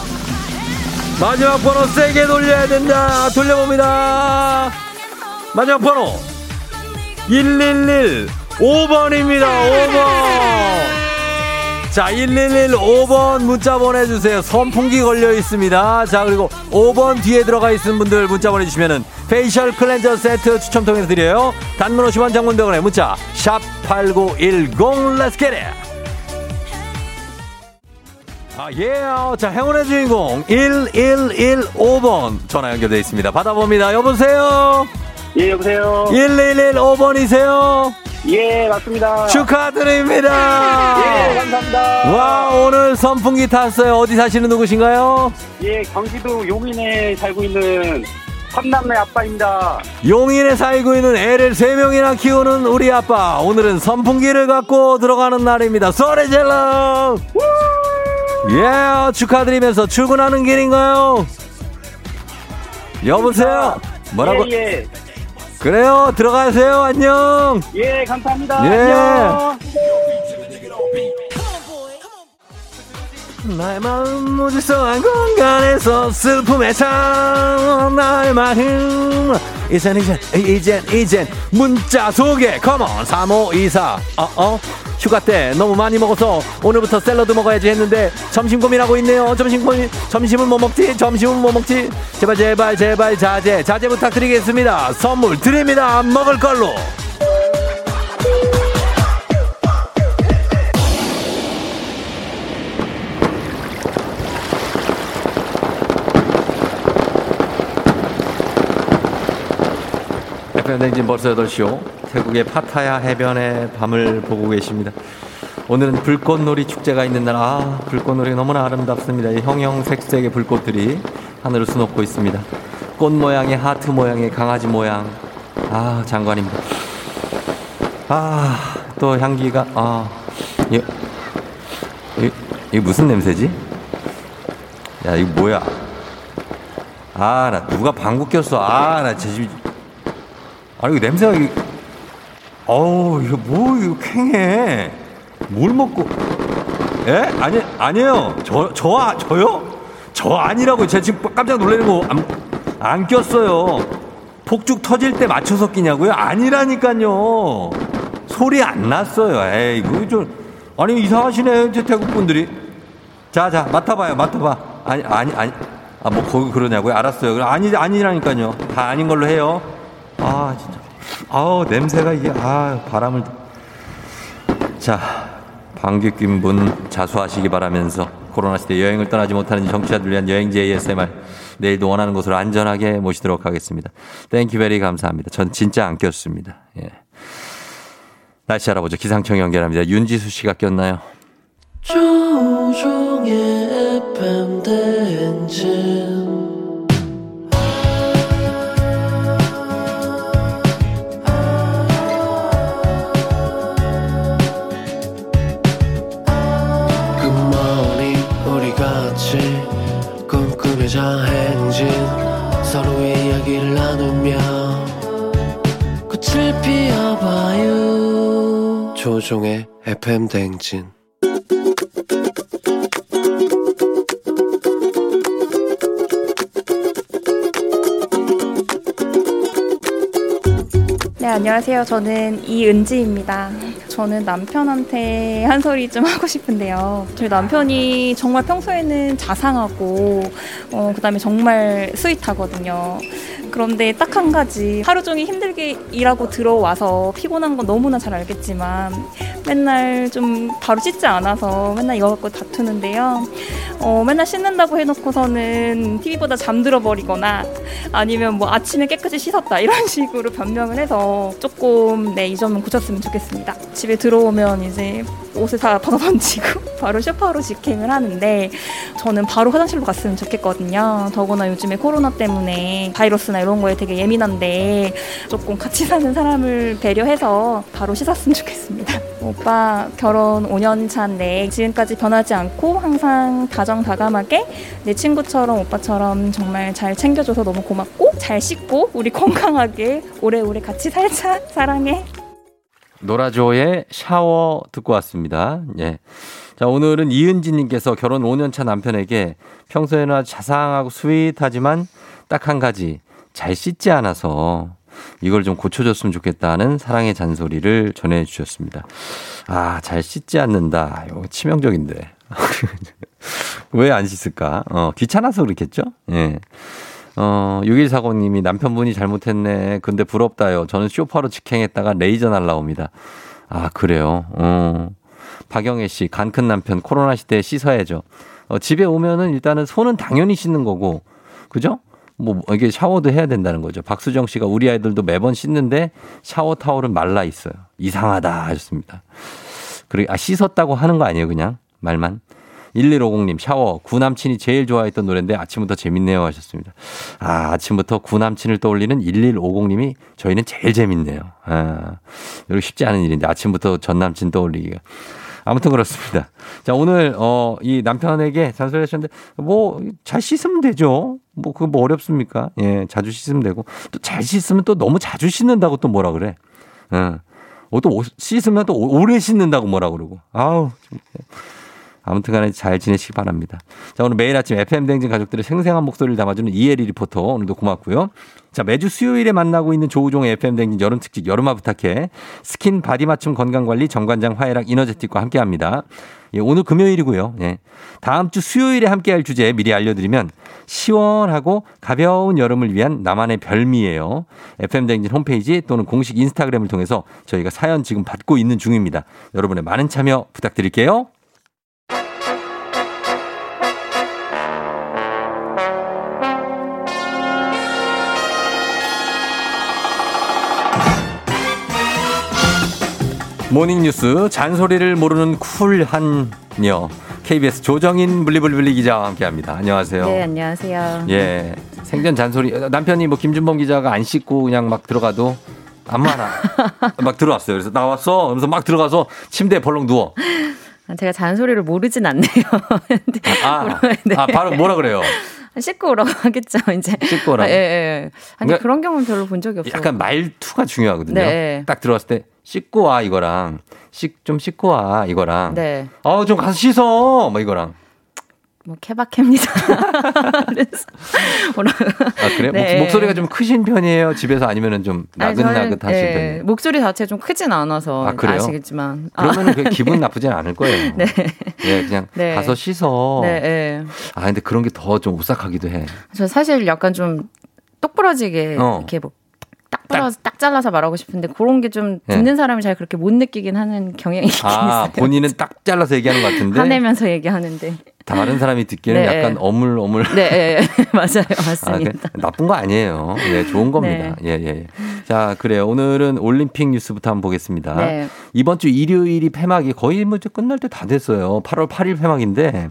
마지막 번호 세게 돌려야 된다. 돌려봅니다. 마지막 번호 111 5번입니다. 5번. 자, 1115번 5 문자 보내주세요. 선풍기 걸려 있습니다. 자, 그리고 5번 뒤에 들어가 있는 분들 문자 보내주시면은 facial cleanser 세트 추첨 통해서 드려요. 단문 50원 장문 100원에 문자, 샵8910, let's get it! 아, 예. 자, 행운의 주인공 1115번 전화 연결되어 있습니다. 받아봅니다. 여보세요? 예, 여보세요? 1115번이세요? 예, 맞습니다. 축하드립니다. 예, 감사합니다. 와, 오늘 선풍기 탔어요. 어디 사시는 누구신가요? 예, 경기도 용인에 살고 있는 삼남매 아빠입니다. 용인에 살고 있는 애를 세명이나 키우는 우리 아빠. 오늘은 선풍기를 갖고 들어가는 날입니다. 소리 질러! 예, 축하드리면서 출근하는 길인가요? 여보세요? 뭐라고? 예, 예. 그래요, 들어가세요. 안녕! 예, 감사합니다. 예. 안녕. 나의 마음 무질서한 공간에서 슬픔에 찬 나의 마음. 이젠 이젠 이젠 이젠. 문자 소개. 컴온 3524 어어? 휴가 때 너무 많이 먹어서 오늘부터 샐러드 먹어야지 했는데 점심 고민하고 있네요. 점심 고민 점심은 뭐 먹지? 점심은 뭐 먹지? 제발 제발 제발 자제 자제 부탁드리겠습니다. 선물 드립니다. 먹을 걸로 댕진 벌써 8시요. 태국의 파타야 해변의 밤을 보고 계십니다. 오늘은 불꽃놀이 축제가 있는 날. 아, 불꽃놀이 너무나 아름답습니다. 이 형형색색의 불꽃들이 하늘을 수놓고 있습니다. 꽃 모양의 하트 모양의 강아지 모양. 아, 장관입니다. 아, 또 향기가, 아, 이, 이, 이 무슨 냄새지? 야, 이거 뭐야? 아, 나 누가 방구 꼈어. 아, 나 진짜. 아니, 이거 냄새가, 이 어우, 이거 뭐, 이거 쾌해. 뭘 먹고. 예? 아니, 아니에요. 저, 저, 아, 저요? 저 아니라고. 제가 지금 깜짝 놀라는 거 안, 안 꼈어요. 폭죽 터질 때 맞춰서 끼냐고요? 아니라니까요. 소리 안 났어요. 에이, 이거 좀. 아니, 이상하시네. 저 태국 분들이. 자, 자, 맡아봐요. 맡아봐. 아니, 아니, 아니. 아, 뭐, 거기 그러냐고요? 알았어요. 아니, 아니라니까요. 다 아닌 걸로 해요. 아, 진짜. 아우, 냄새가 이게, 아, 바람을. 자, 방귀 뀐 분 자수하시기 바라면서 코로나 시대 여행을 떠나지 못하는 청취자들 위한 여행지 ASMR 내일도 원하는 곳으로 안전하게 모시도록 하겠습니다. thank you very 감사합니다. 전 진짜 안 꼈습니다. 예. 날씨 알아보죠. 기상청 연결합니다. 윤지수 씨가 꼈나요? 조종의 FM 대행진 꿈꾸며자 행진 서로의 이야기를 나누며 꽃을 피워봐요 조종의 FM 대행진 네, 안녕하세요. 저는 이은지입니다. 저는 남편한테 한 소리 좀 하고 싶은데요. 저희 남편이 정말 평소에는 자상하고, 어, 그 다음에 정말 스윗하거든요. 그런데 딱 한 가지 하루 종일 힘들게 일하고 들어와서 피곤한 건 너무나 잘 알겠지만 맨날 좀 바로 씻지 않아서 맨날 이거 갖고 다투는데요. 어, 맨날 씻는다고 해놓고서는 TV보다 잠들어 버리거나 아니면 뭐 아침에 깨끗이 씻었다 이런 식으로 변명을 해서 조금 네, 이 점은 고쳤으면 좋겠습니다. 집에 들어오면 이제 옷을 다 벗어 던지고 바로 쇼파로 직행을 하는데 저는 바로 화장실로 갔으면 좋겠거든요. 더구나 요즘에 코로나 때문에 바이러스나 이런 거에 되게 예민한데 조금 같이 사는 사람을 배려해서 바로 씻었으면 좋겠습니다. 오빠 결혼 5년 차인데 지금까지 변하지 않고 항상 다정다감하게 내 친구처럼 오빠처럼 정말 잘 챙겨줘서 너무 고맙고 잘 씻고 우리 건강하게 오래오래 같이 살자 사랑해. 노라조의 샤워 듣고 왔습니다. 예. 자, 오늘은 이은지님께서 결혼 5년 차 남편에게 평소에는 자상하고 스윗하지만 딱 한 가지 잘 씻지 않아서 이걸 좀 고쳐줬으면 좋겠다는 사랑의 잔소리를 전해주셨습니다. 아, 잘 씻지 않는다. 이거 치명적인데. 왜 안 씻을까? 어, 귀찮아서 그렇겠죠? 예. 어, 6140님이 남편분이 잘못했네. 근데 부럽다요. 저는 쇼파로 직행했다가 레이저 날라옵니다. 아, 그래요? 어. 박영애 씨, 간 큰 남편, 코로나 시대에 씻어야죠. 어, 집에 오면은 일단은 손은 당연히 씻는 거고, 그죠? 뭐, 이게 샤워도 해야 된다는 거죠. 박수정 씨가 우리 아이들도 매번 씻는데 샤워 타월은 말라 있어요. 이상하다 하셨습니다. 그래, 아, 씻었다고 하는 거 아니에요, 그냥? 말만. 1150님 샤워 구남친이 제일 좋아했던 노래인데 아침부터 재밌네요 하셨습니다. 아 아침부터 구남친을 떠올리는 1150님이 저희는 제일 재밌네요. 아 이거 쉽지 않은 일인데 아침부터 전 남친 떠올리기가. 아무튼 그렇습니다. 자 오늘 어 이 남편에게 잔소리 하셨는데 뭐 잘 씻으면 되죠. 뭐 그거 뭐 어렵습니까? 예 자주 씻으면 되고 또 잘 씻으면 또 너무 자주 씻는다고 또 뭐라 그래. 어. 또 씻으면 또 오래 씻는다고 뭐라 그러고. 아우. 아무튼 간에 잘 지내시기 바랍니다. 자, 오늘 매일 아침 FM댕진 가족들의 생생한 목소리를 담아주는 이혜리 리포터. 오늘도 고맙고요. 자, 매주 수요일에 만나고 있는 조우종의 FM댕진 여름 특집 여름아 부탁해. 스킨 바디 맞춤 건강관리 정관장 화애락 이너제틱과 함께 합니다. 예, 오늘 금요일이고요. 예. 다음 주 수요일에 함께 할 주제 미리 알려드리면 시원하고 가벼운 여름을 위한 나만의 별미예요. FM댕진 홈페이지 또는 공식 인스타그램을 통해서 저희가 사연 지금 받고 있는 중입니다. 여러분의 많은 참여 부탁드릴게요. 모닝뉴스 잔소리를 모르는 쿨한녀 KBS 조정인 블리블블리 기자와 함께합니다. 안녕하세요. 네, 안녕하세요. 예, 생전 잔소리 남편이 뭐 김준범 기자가 안 씻고 그냥 막 들어가도 안 많아. 막 들어왔어요. 그래서 나왔어. 그래서 막 들어가서 침대에 벌렁 누워. 제가 잔소리를 모르진 않네요. 아, 네. 아, 바로 뭐라 그래요? 씻고 오라고 하겠죠, 이제. 씻고 오라고. 아, 예, 예. 아니, 그러니까 그런 경우는 별로 본 적이 없어요. 약간 말투가 중요하거든요. 네. 딱 들어왔을 때 씻고 와 이거랑 씻 좀 씻고 와 이거랑. 네. 어, 좀 가서 씻어. 뭐 이거랑. 뭐 케바케입니다. 아 그래? 네. 목, 소리가좀 크신 편이에요? 집에서 아니면은 좀 나긋나긋 하신 네, 편이에요? 목소리 자체 좀 크진 않아서 아, 그래요? 아시겠지만. 그러면 은 기분 나쁘진 않을 거예요. 네. 예, 그냥 네. 가서 씻어. 네, 네. 아 근데 그런 게 더 좀 오싹하기도 해. 저 사실 약간 좀 똑부러지게 어. 이렇게 뭐. 딱 잘라서, 딱 잘라서 말하고 싶은데 그런 게좀 네. 듣는 사람이 잘 그렇게 못 느끼긴 하는 경향이 있긴 아 있어요. 본인은 딱 잘라서 얘기하는 것 같은데 화내면서 얘기하는데. 다른 사람이 듣기에는 네. 약간 어물어물. 네, 네, 네. 맞아요. 아, 맞습니다. 그, 나쁜 거 아니에요. 예, 좋은 겁니다. 네. 예, 예, 예. 자, 그래요. 오늘은 올림픽 뉴스부터 한번 보겠습니다. 네. 이번 주 일요일이 폐막이 거의 뭐 끝날 때 다 됐어요. 8월 8일 폐막인데,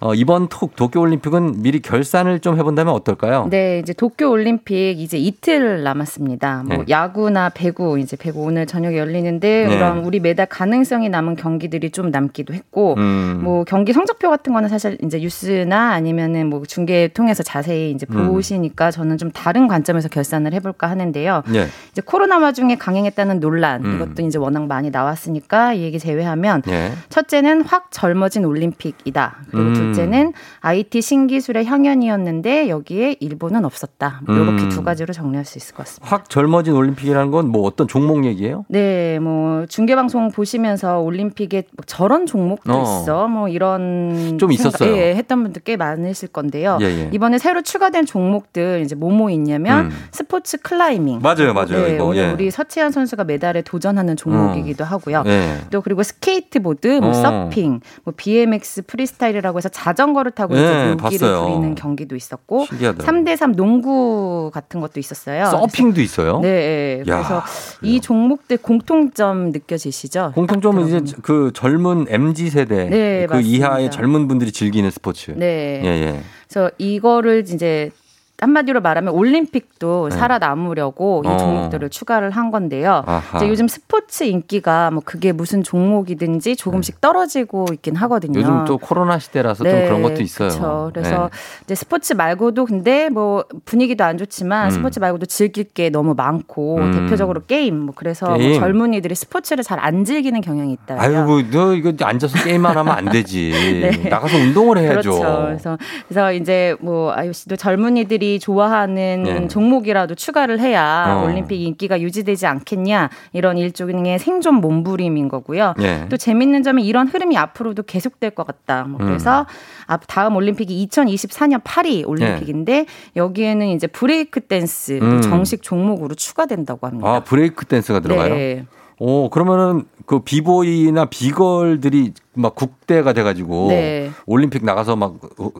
어, 이번 톡 도쿄올림픽은 미리 결산을 좀 해본다면 어떨까요? 네, 이제 도쿄 올림픽 이제 이틀 남았습니다. 뭐 네. 야구나 배구 이제 배구 오늘 저녁에 열리는데 네. 그럼 우리 메달 가능성이 남은 경기들이 좀 남기도 했고 음. 뭐 경기 성적표 같은 거는 사실 이제 뉴스나 아니면은 뭐 중계 통해서 자세히 이제 음. 보시니까 저는 좀 다른 관점에서 결산을 해볼까 하는데요. 예. 이제 코로나 와중에 강행했다는 논란 음. 이것도 이제 워낙 많이 나왔으니까 이 얘기 제외하면 예. 첫째는 확 젊어진 올림픽이다. 그리고 음. 둘째는 IT 신기술의 향연이었는데 여기에 일본은 없었다. 뭐 이렇게 음. 두 가지로 정리할 수 있을 것 같습니다. 확 젊어진 올림픽이라는 건 뭐 어떤 종목 얘기예요? 네, 뭐 중계 방송 보시면서 올림픽에 뭐 저런 종목도 어. 있어, 뭐 이런 좀 생각- 있었어요. 예, 했던 분들 꽤 많으실 건데요. 예, 예. 이번에 새로 추가된 종목들 이제 뭐뭐 있냐면 음. 스포츠 클라이밍. 맞아요, 맞아요, 네, 이거, 오늘 예. 우리 서채현 선수가 메달에 도전하는 종목이기도 하고요. 예. 또 그리고 스케이트보드, 뭐 어. 서핑, 뭐 BMX 프리스타일이라고 해서 자전거를 타고 네, 이제 묘기를 봤어요. 부리는 경기도 있었고 신기하더라고요. 3대3 농구 같은 것도 있었어요. 서핑도 있어요? 네, 네. 야, 그래서 이 종목들 공통점 느껴지시죠? 공통점은 이제 그 젊은 MZ 세대 네, 그 맞습니다. 이하의 젊은 분들이 즐기는 스포츠. 네. 예, 예. 그래서 이거를 이제 한마디로 말하면 올림픽도 네. 살아남으려고 어. 이 종목들을 추가를 한 건데요. 아하. 이제 요즘 스포츠 인기가 뭐 그게 무슨 종목이든지 조금씩 떨어지고 있긴 하거든요. 네. 요즘 또 코로나 시대라서 좀 그런 것도 있어요. 그렇죠. 그래서 네. 이제 스포츠 말고도 근데 뭐 분위기도 안 좋지만 음. 스포츠 말고도 즐길 게 너무 많고 음. 대표적으로 게임 뭐 그래서 뭐 게임. 젊은이들이 스포츠를 잘 안 즐기는 경향이 있다. 아이고, 너 이거 앉아서 게임만 하면 안 되지. 네. 나가서 운동을 해야죠. 그렇죠. 그래서 그래서 이제 뭐 아유 씨도 젊은이들이 좋아하는 네. 종목이라도 추가를 해야 어. 올림픽 인기가 유지되지 않겠냐 이런 일종의 생존 몸부림인 거고요. 예. 또 재밌는 점은 이런 흐름이 앞으로도 계속될 것 같다. 뭐 음. 그래서 앞 다음 올림픽이 2024년 파리 올림픽인데 여기에는 이제 브레이크 댄스도 음. 정식 종목으로 추가된다고 합니다. 아, 브레이크 댄스가 들어가요? 네. 오, 그러면은 그 B-boy나 B-girl들이 막 국대가 돼가지고 네. 올림픽 나가서 막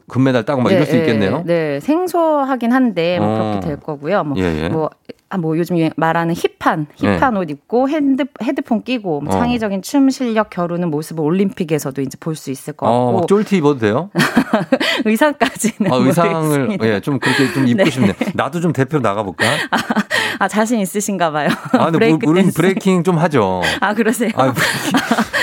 금메달 따고 막 이럴 수 있겠네요. 네, 생소하긴 한데 뭐 어. 그렇게 될 거고요. 뭐, 예, 예. 뭐, 아, 뭐 요즘 유행- 말하는 hip한 hip한 옷 입고 핸드 헤드폰 끼고 뭐 어. 창의적인 춤 실력 겨루는 모습을 올림픽에서도 이제 볼 수 있을 것 어, 같고 막 쫄티 입어도 돼요? 의상까지는 아, 의상을 모르겠습니다. 예, 좀 그렇게 좀 입고 네. 싶네. 나도 좀 대표로 나가볼까? 아 자신 있으신가 봐요. 아, 근데 브레이크 댄스. breaking 좀 하죠. 아 그러세요? 아.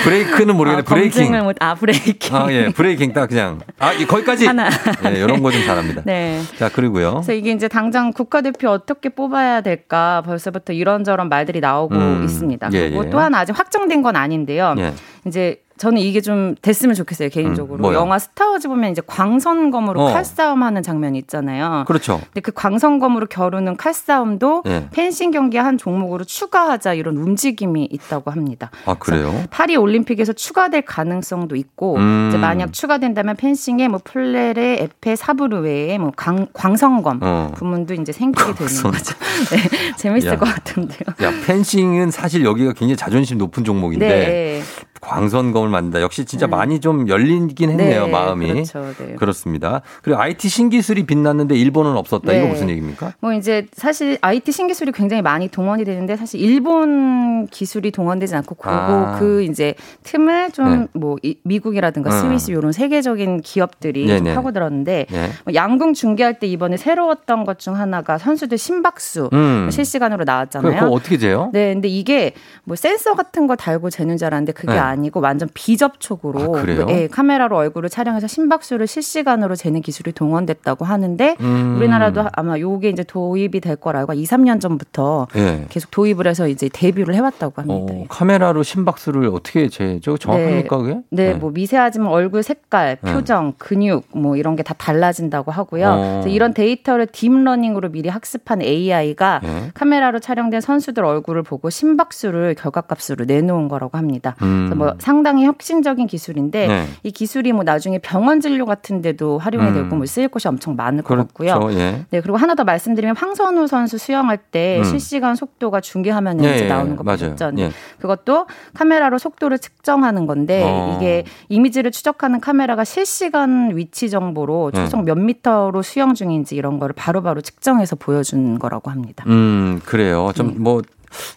브레이크는 모르겠는데 아, breaking. 검증을 못, 아 breaking. 아, 예, breaking 딱 그냥. 아, 이- 거기까지. 하나. 예, 이런 거 좀 잘합니다. 네. 자, 그리고요. 그래서 이게 이제 당장 국가대표 어떻게 뽑아야 될까 벌써부터 이런저런 말들이 나오고 음, 있습니다. 예, 그리고 예. 또 하나 아직 확정된 건 아닌데요. 예. 이제 저는 이게 좀 됐으면 좋겠어요 개인적으로. 음? 영화 스타워즈 보면 이제 광선검으로 어. 칼싸움하는 장면이 있잖아요. 그렇죠. 근데 그 광선검으로 겨루는 칼싸움도 예. 펜싱 경기의 한 종목으로 추가하자 이런 움직임이 있다고 합니다. 아, 그래요? 파리 올림픽에서 추가될 가능성도 있고 음. 이제 만약 추가된다면 펜싱에 뭐 플레레, 에페, 사브르 외에 뭐 광, 광선검 어. 부문도 이제 생기게 되는. 거죠. 네, 재밌을 야. 것 같은데요. 야, 펜싱은 사실 여기가 굉장히 자존심 높은 종목인데 네. 광선 검을 만든다. 역시 진짜 많이 좀 열리긴 했네요, 네, 마음이. 그렇죠, 네. 그렇습니다. 그리고 IT 신기술이 빛났는데 일본은 없었다. 네. 이거 무슨 얘기입니까? 뭐 이제 사실 IT 신기술이 굉장히 많이 동원이 되는데 사실 일본 기술이 동원되지 않고 그거 아. 그 이제 틈을 좀 네. 뭐 미국이라든가 음. 스위스 이런 세계적인 기업들이 좀. 파고들었는데 네. 뭐 양궁 중계할 때 이번에 새로웠던 것 중 하나가 선수들 심박수 음. 실시간으로 그, 나왔잖아요. 그거 어떻게 재요? 네, 근데 이게 뭐 센서 같은 거 달고 재는 줄 알았는데 그게 네. 아니고 완전 비접촉으로 아, 그래요? 예, 카메라로 얼굴을 촬영해서 심박수를 실시간으로 재는 기술이 동원됐다고 하는데 음. 우리나라도 아마 요게 이제 도입이 될 거라고 2, 3년 전부터 예. 계속 도입을 해서 이제 데뷔를 해왔다고 합니다. 어, 카메라로 심박수를 어떻게 재죠? 정확합니까, 그게? 네, 뭐 미세하지만 얼굴 색깔, 네. 표정, 근육 뭐 이런 게 다 달라진다고 하고요. 어. 이런 데이터를 deep learning으로 미리 학습한 AI가 예. 카메라로 촬영된 선수들 얼굴을 보고 심박수를 결과값으로 내놓은 거라고 합니다. 음. 그래서 뭐 상당히 혁신적인 기술인데 네. 이 기술이 뭐 나중에 병원 진료 같은 데도 활용이 음. 되고 뭐 쓰일 곳이 엄청 많을 것 그렇죠. 같고요. 예. 네, 그리고 하나 더 말씀드리면 황선우 선수 수영할 때 음. 실시간 속도가 중계 화면에 예, 이제 예, 나오는 거. 보셨죠? 예. 그것도 카메라로 속도를 측정하는 건데 어. 이게 이미지를 추적하는 카메라가 실시간 위치 정보로 네. 초속 몇 미터로 수영 중인지 이런 거를 바로 바로 측정해서 보여준 거라고 합니다. 음, 그래요. 좀뭐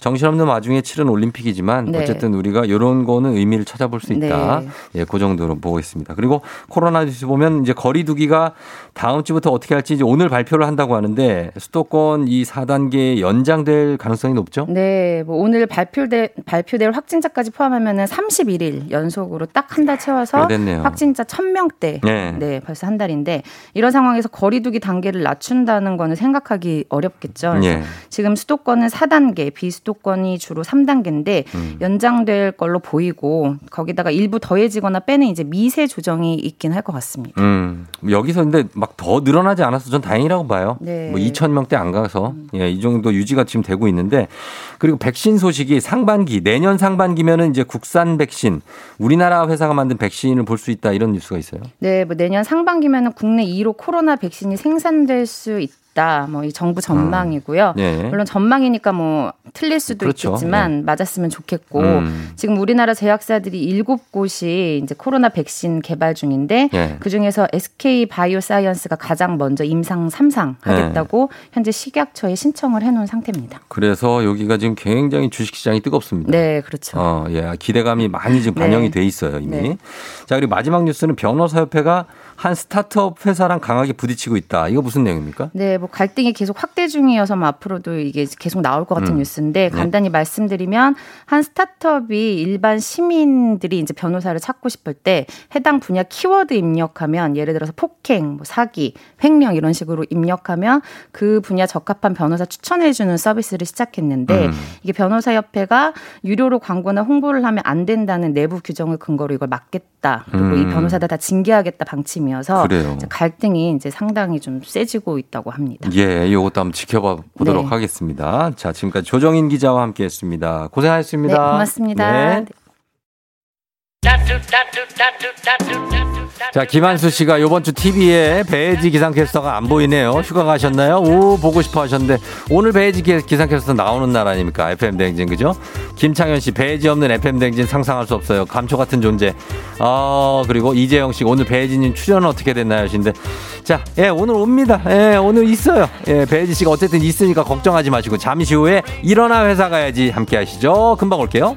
정신없는 와중에 치른 올림픽이지만 네. 어쨌든 우리가 이런 거는 의미를 찾아볼 수 있다. 네. 예, 그 정도로 보고 있습니다. 그리고 코로나 뉴스 보면 이제 거리두기가 다음 주부터 어떻게 할지 이제 오늘 발표를 한다고 하는데 수도권 이 4단계 연장될 가능성이 높죠? 네, 뭐 오늘 발표될 발표될 확진자까지 포함하면은 31일 연속으로 딱 한 달 채워서 그랬네요. 확진자 1000명대. 네. 네. 벌써 한 달인데 이런 상황에서 거리두기 단계를 낮춘다는 거는 생각하기 어렵겠죠. 예. 지금 수도권은 4단계, 비수도권이 주로 3단계인데 음. 연장될 걸로 보이고 거기다가 일부 더해지거나 빼는 이제 미세 조정이 있긴 할 것 같습니다. 음, 여기서 근데 막 더 늘어나지 않아서 전 다행이라고 봐요. 네. 뭐 2천 명대 안 가서 예, 이 정도 유지가 지금 되고 있는데 그리고 백신 소식이 상반기 내년 상반기면은 이제 국산 백신 우리나라 회사가 만든 백신을 볼 수 있다 이런 뉴스가 있어요. 네, 뭐 내년 상반기면은 국내 2로 코로나 백신이 생산될 수 있다. 뭐 이 정부 전망이고요. 네. 물론 전망이니까 뭐 틀릴 수도 그렇죠. 있겠지만 맞았으면 좋겠고 음. 지금 우리나라 제약사들이 일곱 곳이 이제 코로나 백신 개발 중인데 예. 그 중에서 SK 바이오사이언스가 가장 먼저 임상 3상 하겠다고 현재 식약처에 신청을 해놓은 상태입니다. 그래서 여기가 지금 굉장히 주식시장이 뜨겁습니다. 네, 그렇죠. 어, 예, 기대감이 많이 지금 반영이 네. 돼 있어요 이미. 네. 자 그리고 마지막 뉴스는 변호사협회가 한 스타트업 회사랑 강하게 부딪히고 있다. 이거 무슨 내용입니까? 네, 뭐 갈등이 계속 확대 중이어서 뭐 앞으로도 이게 계속 나올 것 같은 음. 뉴스인데 네. 간단히 말씀드리면 한 스타트업이 일반 시민들이 이제 변호사를 찾고 싶을 때 해당 분야 키워드 입력하면 예를 들어서 폭행, 뭐 사기, 횡령 이런 식으로 입력하면 그 분야 적합한 변호사 추천해 주는 서비스를 시작했는데 음. 이게 변호사 협회가 유료로 광고나 홍보를 하면 안 된다는 내부 규정을 근거로 이걸 막겠다. 그리고 이 음. 변호사들 다 징계하겠다 방침이 어서 그래요. 갈등이 이제 상당히 좀 세지고 있다고 합니다. 예, 이것도 한번 지켜봐 보도록 네. 하겠습니다. 자, 지금까지 조정인 기자와 함께했습니다. 고생하셨습니다. 네, 고맙습니다. 네. 자, 김한수 씨가 이번 주 TV에 배지 기상캐스터가 안 보이네요. 휴가 가셨나요? 오, 보고 싶어 하셨는데, 오늘 배지 기- 기상캐스터 나오는 날 아닙니까? FM 대행진, 그죠? 김창현 씨, 배지 없는 FM 대행진 상상할 수 없어요. 감초 같은 존재. 아, 그리고 이재영 씨, 오늘 배지님 출연은 어떻게 됐나요? 하시는데, 자, 예, 오늘 옵니다. 예, 오늘 있어요. 예, 배지 씨가 어쨌든 있으니까 걱정하지 마시고, 잠시 후에 일어나 회사 가야지 함께 하시죠. 금방 올게요.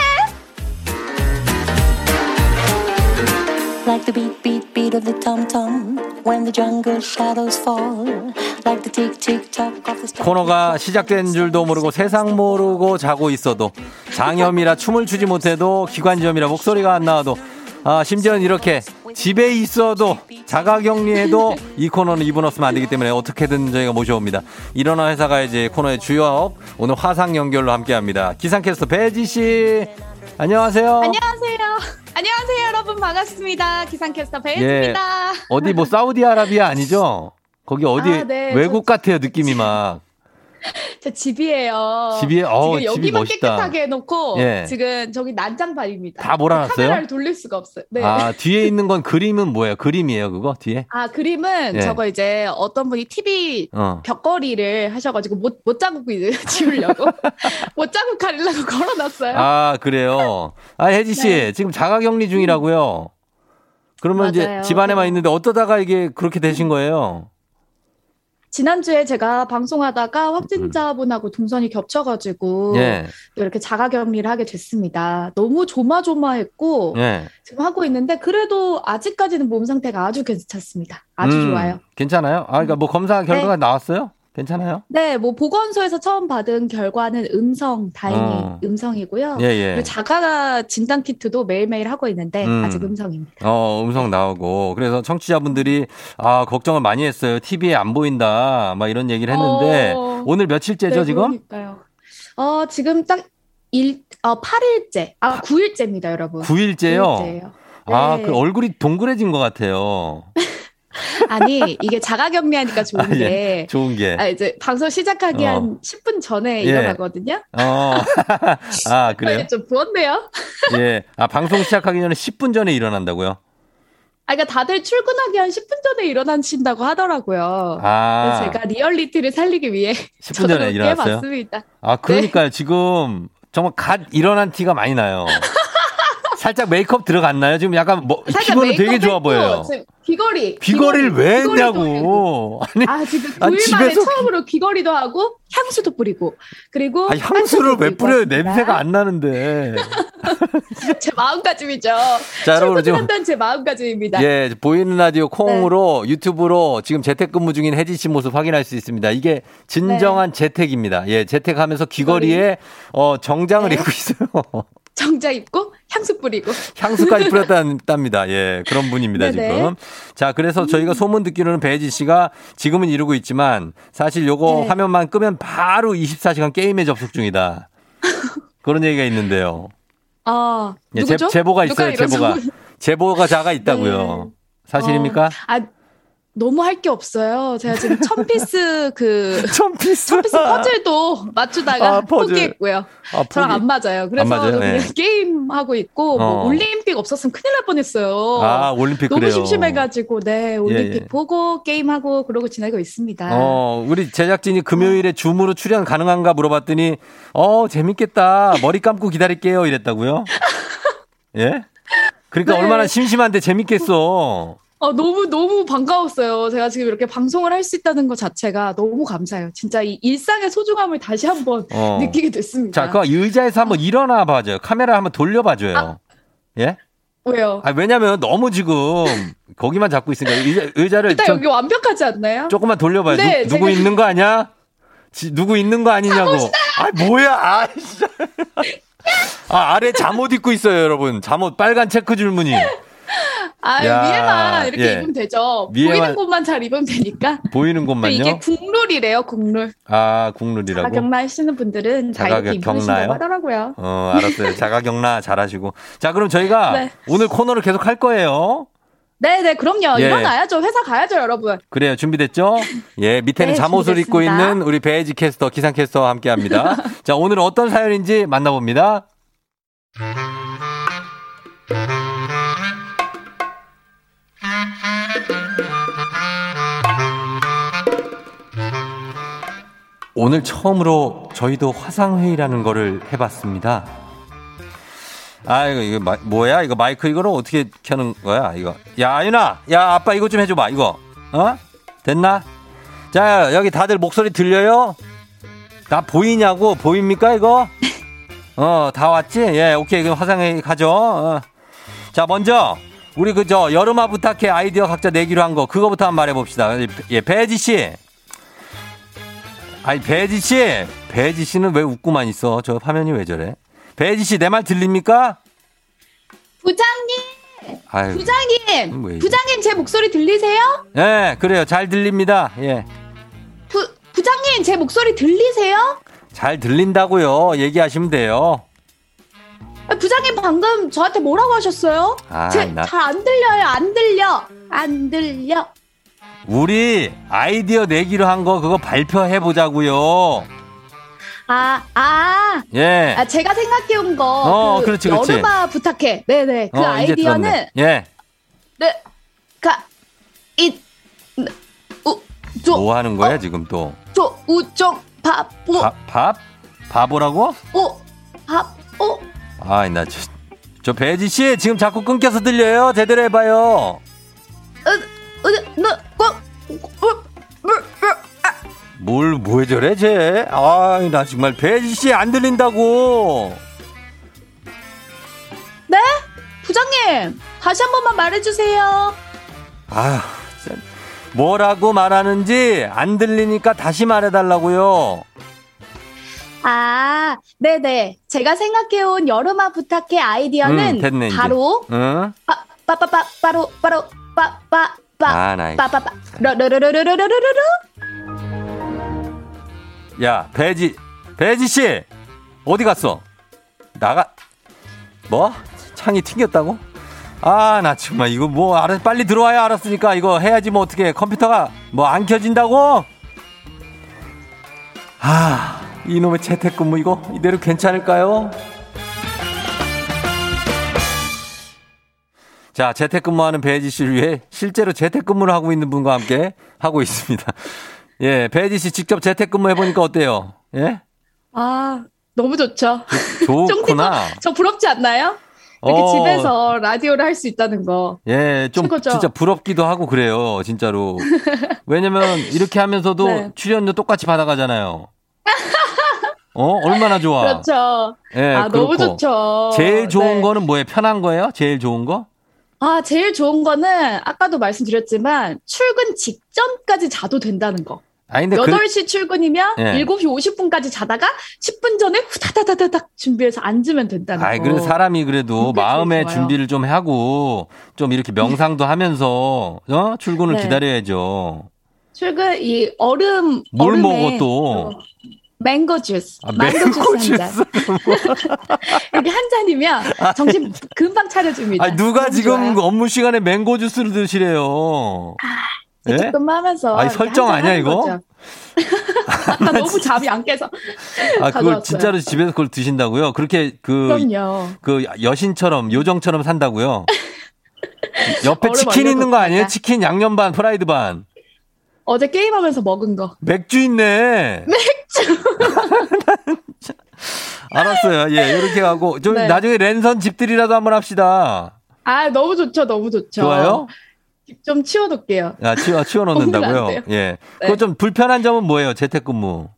Like the beat, beat, beat of the tom tom when the jungle shadows fall. Like the tick, tick, tock of the. 코너가 시작된 줄도 모르고 세상 모르고 자고 있어도 장염이라 춤을 추지 못해도 기관지염이라 목소리가 안 나와도 아 심지어는 이렇게 집에 있어도 자가격리해도 이 코너는 이분 없으면 안 되기 때문에 어떻게든 저희가 모셔옵니다. 일어나 회사 가야지 코너의 주역 오늘 화상 연결로 함께합니다. 기상캐스터 배지 씨 안녕하세요. 안녕하세요. 안녕하세요, 여러분 반갑습니다. 기상캐스터 예. 배혜입니다. 어디 뭐 사우디아라비아 아니죠? 거기 어디 아, 네. 외국 같아요 느낌이 막. 제 집이에요. 집이에요? 어우, 지금 집이 여기만 멋있다. 깨끗하게 해놓고 예. 지금 저기 난장판입니다. 다 몰아놨어요? 카메라를 돌릴 수가 없어요. 네. 아 뒤에 있는 건 그림은 뭐예요? 그림이에요 그거 뒤에? 아, 그림은 예. 저거 이제 어떤 분이 TV 어. 벽걸이를 하셔가지고 못, 못 자국 지우려고. 못 자국 가리려고 걸어놨어요. 아 그래요. 아 혜지 씨 네. 지금 자가격리 중이라고요. 그러면 이제 맞아요. 집안에만 있는데 어떠다가 이게 그렇게 되신 거예요? 지난주에 제가 방송하다가 확진자분하고 동선이 겹쳐가지고 예. 또 이렇게 자가격리를 하게 됐습니다. 너무 조마조마했고 예. 지금 하고 있는데 그래도 아직까지는 몸 상태가 아주 괜찮습니다. 아주 음, 좋아요. 괜찮아요? 아 그러니까 뭐 검사 결과가 나왔어요? 괜찮아요? 네, 뭐 보건소에서 처음 받은 결과는 음성, 다행히 어. 음성이고요. 예, 예. 자가 진단 키트도 매일매일 하고 있는데 음. 아직 음성입니다. 어, 음성 나오고. 그래서 청취자분들이, 아, 걱정을 많이 했어요. TV에 안 보인다. 막 이런 얘기를 했는데, 어. 오늘 며칠째죠, 네, 지금? 그러니까요. 어, 지금 딱 일, 어, 8일째. 아, 9일째입니다, 여러분. 9일째요? 9일째예요. 아, 네. 그 얼굴이 동그래진 것 같아요. 아니 이게 자가격리하니까 좋은 아, 예. 게 좋은 게. 아, 이제 방송 시작하기 어. 한 10분 전에 예. 일어나거든요. 어. 아, 그래요? 이게 좀 부었네요. 예. 아, 방송 시작하기 전에 10분 전에 일어난다고요? 아, 그러니까 다들 출근하기 한 10분 전에 일어나신다고 하더라고요. 아. 제가 리얼리티를 살리기 위해 10분 전에 일어났어요? 깨봤습니다. 아, 그러니까요. 지금 정말 갓 일어난 티가 많이 나요. 살짝 메이크업 들어갔나요? 지금 약간 뭐, 피부는 되게 좋아 보여요. 지금 귀걸이. 귀걸이를 왜 귀걸이도 했냐고. 아니, 아, 지금 아니, 9일 만에 집에서 처음으로 귀걸이도 하고 향수도 뿌리고 그리고 아, 향수를 왜 반짝이도 뿌려요? 냄새가 안 나는데. 제 마음가짐이죠. 자, 여러분, 지금- 제 마음가짐입니다. 예, 보이는 라디오 네. 콩으로 유튜브로 지금 재택근무 중인 혜지 씨 모습 확인할 수 있습니다. 이게 진정한 네. 재택입니다. 예, 재택하면서 귀걸이에 어, 정장을 네. 입고 있어요. 정장 입고 향수 뿌리고. 향수까지 뿌렸답니다. 예, 그런 분입니다, 네네. 음. 지금. 자, 그래서 저희가 소문 듣기로는 배지 씨가 지금은 이루고 있지만 사실 요거 네. 화면만 끄면 바로 24시간 게임에 접속 중이다. 그런 얘기가 있는데요. 아, 예, 누구죠? 제, 보가 있어요, 제보가. 제보자가 있다고요. 사실입니까? 어, 아, 너무 할 게 없어요. 제가 지금 천 piece 그 천 piece 천 piece 퍼즐도 맞추다가 아, 퍼즐. 포기했고요. 아, 저랑. 안 맞아요. 그래서 안 맞아요? 그냥 네. 게임 하고 있고 뭐 어. 올림픽 없었으면 큰일 날 뻔했어요. 아, 올림픽 너무 그래요. 심심해가지고 네 올림픽 예, 예. 보고 게임 하고 그러고 지내고 있습니다. 어, 우리 제작진이 금요일에 줌으로 출연 가능한가 물어봤더니, 어, 재밌겠다. 머리 감고 기다릴게요. 이랬다고요? 예? 그러니까 네. 얼마나 심심한데 재밌겠어. 어, 너무 너무 반가웠어요. 제가 지금 이렇게 방송을 할 수 있다는 것 자체가 너무 감사해요. 진짜 이 일상의 소중함을 다시 한번 어. 느끼게 됐습니다. 자, 그 의자에서 한번 일어나 봐줘요. 카메라 한번 돌려 봐줘요. 예? 왜요? 아, 왜냐면 너무 지금 거기만 잡고 있으니까 의자, 의자를 일단 좀 여기 완벽하지 않나요? 조금만 돌려봐요. 네, 누, 구 있는 거 아니야? 지- 누구 있는 거 아니냐고. 아, 뭐야. 아, 진짜. 아, 아래 잠옷 입고 있어요, 여러분. 잠옷 빨간 체크 줄무늬. 아, 야, 위에만 이렇게 예. 입으면 되죠. 위에만- 보이는 곳만 잘 입으면 되니까. 보이는 또 곳만요. 이게 국룰이래요, 국룰. 아, 국룰이라고. 자격나 하시는 분들은 다 이렇게? 입으신다고 하더라고요. 어, 알았어요. 자가격나 잘하시고. 자, 그럼 저희가 네. 오늘 코너를 계속 할 거예요. 네네, 그럼요. 예. 일어나야죠. 회사 가야죠, 여러분. 그래요. 준비됐죠? 예, 밑에는 네, 잠옷을 입고. 있는 우리 배지 캐스터, 기상 캐스터와 함께 합니다. 자, 오늘은 어떤 사연인지 만나봅니다. 오늘 처음으로 저희도 화상회의라는 거를 해봤습니다. 아, 이거, 이거, 마- 뭐야? 이거 마이크 이거를 어떻게 켜는 거야? 이거. 야, 아윤아! 야, 아빠 이거 좀 해줘봐, 이거. 어? 됐나? 자, 여기 다들 목소리 들려요? 나 보이냐고? 보입니까, 이거? 어, 다 왔지? 예, 오케이. 그럼 화상회의 가죠. 어. 자, 먼저, 우리 그저 여름아 부탁해 아이디어 각자 내기로 한 거, 그거부터 한번 말해봅시다. 예, 배지 씨. 아니, 배지 씨. 배지 씨는 왜 웃고만 있어? 저 화면이 왜 저래? 배지 씨, 내 말 들립니까? 부장님! 아유. 부장님! 왜 이래? 부장님, 제 목소리 들리세요? 예, 그래요. 잘 들립니다. 예. 부, 부장님, 제 목소리 들리세요? 잘 들린다고요. 얘기하시면 돼요. 아, 부장님 방금 저한테 뭐라고 하셨어요? 아, 제 나- 잘안 들려요. 안 들려. 안 들려. 우리 아이디어 내기로 한 거 그거 발표해 보자고요. 아, 아. 예. 아, 제가 생각해 온 거. 어, 그 그렇지, 그렇지. 여름아 부탁해. 네 네. 그 어, 이제 아이디어는. 들었네. 예. 네. 가, 이, 우, 조, 뭐 하는 거야, 지금 또? 조, 우종, 바보, 밥? 밥? 바보라고? 오, 밥, 오. 아이, 나 저, 저 배지 씨 지금 자꾸 끊겨서 들려요. 제대로 해 봐요. 으, 으, 너. 뭘, 뭐 저래, 쟤? 아이, 나 정말 배지 씨 안 들린다고. 네? 부장님, 다시 한 번만 말해주세요. 진짜. 뭐라고 말하는지 안 들리니까 다시 말해달라고요. 아, 네네. 제가 생각해온 여름아 부탁해 아이디어는 음, 됐네. 바로 응? 빠, 빠빠빠, 바로, 바로, 빠빠, 빠, 아, 나 이거. 빠빠빠, 러러러러러러러러러. 야, 배지, 배지 씨, 어디 갔어? 나가, 뭐? 창이 튕겼다고? 아, 나 정말 이거 뭐 알아 빨리 들어와야 알았으니까 이거 해야지 뭐 어떻게 컴퓨터가 뭐 안 켜진다고? 아, 이놈의 재택근무 이거 이대로 괜찮을까요? 자, 재택근무하는 배지 씨를 위해 실제로 재택근무를 하고 있는 분과 함께 하고 있습니다. 예, 배지 씨 직접 재택근무 해보니까 어때요? 예? 아, 너무 좋죠. 좋구나. 저 부럽지 않나요? 이렇게 어. 집에서 라디오를 할 수 있다는 거. 예, 좀 최고죠. 진짜 부럽기도 하고 그래요, 진짜로. 왜냐면 이렇게 하면서도 네. 출연료 똑같이 받아가잖아요. 어, 얼마나 좋아. 그렇죠. 예, 아, 너무 그렇고. 좋죠. 제일 좋은 네. 거는 뭐예요? 편한 거예요? 제일 좋은 거? 아, 제일 좋은 거는 아까도 말씀드렸지만 출근 직전까지 자도 된다는 거. 아니, 근데 그, 8시 출근이면 예. 7시 50분까지 자다가 10분 전에 후다다다닥 준비해서 앉으면 된다는 아이, 거. 그래도 사람이 그래도 마음의. 준비를 좀 하고 좀 이렇게 명상도 하면서 어? 출근을 네. 기다려야죠. 출근 이 얼음 뭘 얼음에 먹어 또? 맹고 주스. 아, 망고 주스 한 잔. 이렇게 한 잔이면 정신 금방 차려줍니다. 아니, 누가 지금 좋아요. 그 업무 시간에 맹고 주스를 드시래요? 예? 재택근무하면서 아니, 설정 아니야, 이거? 아까 너무 잠이 안 깨서. 아, 그걸 가져왔어요. 진짜로 집에서 그걸 드신다고요? 그렇게 그, 그럼요. 그 여신처럼, 요정처럼 산다고요? 옆에 치킨 있는 거 아니에요? 치킨 양념 반, 프라이드 반. 어제 게임하면서 먹은 거. 맥주 있네. 맥주. 알았어요. 예, 이렇게 하고. 좀 네. 나중에 랜선 집들이라도 한번 합시다. 아 너무 좋죠, 너무 좋죠. 좋아요? 좀 치워놓을게요. 아, 치워, 치워 오늘 안 놓는다고요? 돼요. 예. 네. 그거 좀 불편한 점은 뭐예요? 재택근무.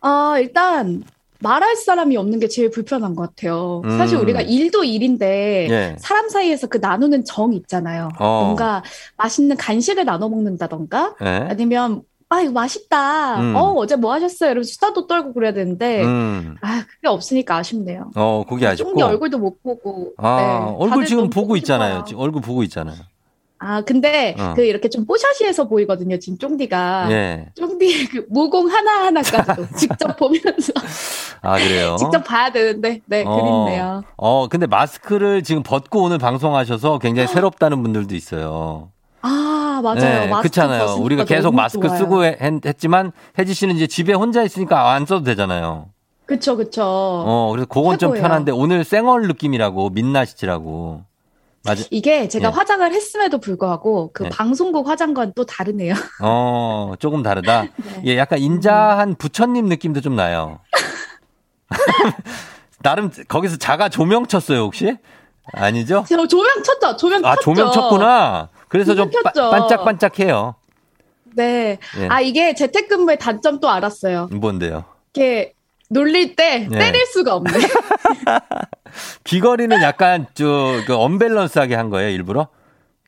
아 일단 말할 사람이 없는 게 제일 불편한 것 같아요. 음. 사실 우리가 일도 일인데 예. 사람 사이에서 그 나누는 정 있잖아요. 어. 뭔가 맛있는 간식을 나눠 먹는다던가 예. 아니면 아 이거 맛있다. 음. 어 어제 뭐 하셨어요? 이러면서 수다도 떨고 그래야 되는데 음. 아 그게 없으니까 아쉽네요. 어, 그게 아쉽고. 쫑디 얼굴도 못 보고. 아, 네, 얼굴 지금 보고 있잖아요. 지금 얼굴 보고 있잖아요. 아 근데 어. 그 이렇게 좀 뽀샤시해서 보이거든요. 지금 쫑디가. 예. 쫑디의 그 모공 하나 하나까지도 직접 보면서 아, 그래요? 직접 봐야 되는데 네 그립네요. 어, 근데 마스크를 지금 벗고 오늘 방송하셔서 굉장히 새롭다는 분들도 있어요. 아 맞아요. 네, 그렇잖아요. 우리가 계속 마스크 좋아요. 쓰고 했, 했지만 혜지 씨는 이제 집에 혼자 있으니까 안 써도 되잖아요. 그쵸 그쵸. 어, 그래서 그건 좀 최고예요. 편한데 오늘 쌩얼 느낌이라고 민낯이라고. 맞아. 이게 제가 예. 화장을 했음에도 불구하고 그 네. 방송국 화장과는 또 다르네요. 어, 조금 다르다. 네. 예, 약간 인자한 부처님 느낌도 좀 나요. 나름 거기서 자가 조명 쳤어요, 혹시? 아니죠? 저 조명 쳤죠. 조명 아, 쳤죠. 조명 쳤구나. 그래서 좀 바-. 반짝반짝해요. 네. 예. 아 이게 재택근무의 단점 또 알았어요. 뭔데요? 이렇게 놀릴 때 예. 때릴 수가 없네. 귀걸이는 약간 저, 그 언밸런스하게 한 거예요, 일부러?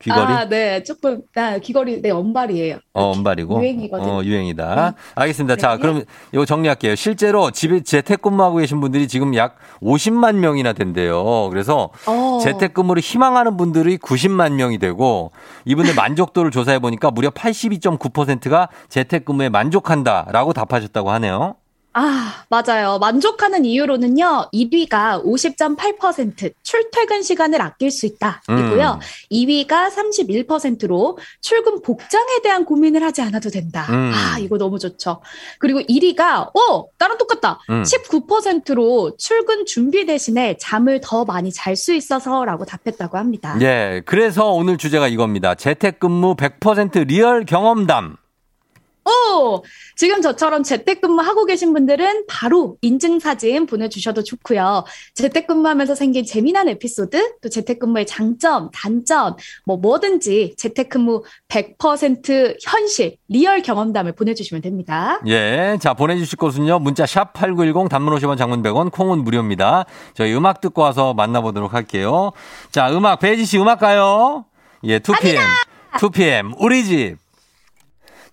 귀걸이? 아, 네. 조금 나 귀걸이 내 언발이에요. 어, 언발이고. 유행이거든요. 어, 유행이다. 알겠습니다. 자, 네. 그럼 이거 정리할게요. 실제로 집에 재택근무하고 계신 분들이 지금 약 50만 명이나 된대요. 그래서 어. 재택근무를 희망하는 분들이 90만 명이 되고 이분들 만족도를 조사해 보니까 무려 82.9%가 재택근무에 만족한다라고 답하셨다고 하네요. 아, 맞아요. 만족하는 이유로는요, 1위가 50.8% 출퇴근 시간을 아낄 수 있다. 이고요. 음. 2위가 31%로 출근 복장에 대한 고민을 하지 않아도 된다. 음. 아, 이거 너무 좋죠. 그리고 1위가, 어, 나랑 똑같다. 음. 19%로 출근 준비 대신에 잠을 더 많이 잘 수 있어서라고 답했다고 합니다. 예. 그래서 오늘 주제가 이겁니다. 재택근무 100% real 경험담. 오! 지금 저처럼 재택근무 하고 계신 분들은 바로 인증사진 보내주셔도 좋고요. 재택근무하면서 생긴 재미난 에피소드, 또 재택근무의 장점, 단점, 뭐 뭐든지 재택근무 100% 현실, real 경험담을 보내주시면 됩니다. 예. 자, 보내주실 곳은요. 문자 샵 8910 단문 50원 장문 100원 콩은 무료입니다. 저희 음악 듣고 와서 만나보도록 할게요. 자, 음악, 배지 씨 음악 가요. 예, 2PM. 2PM, 우리 집.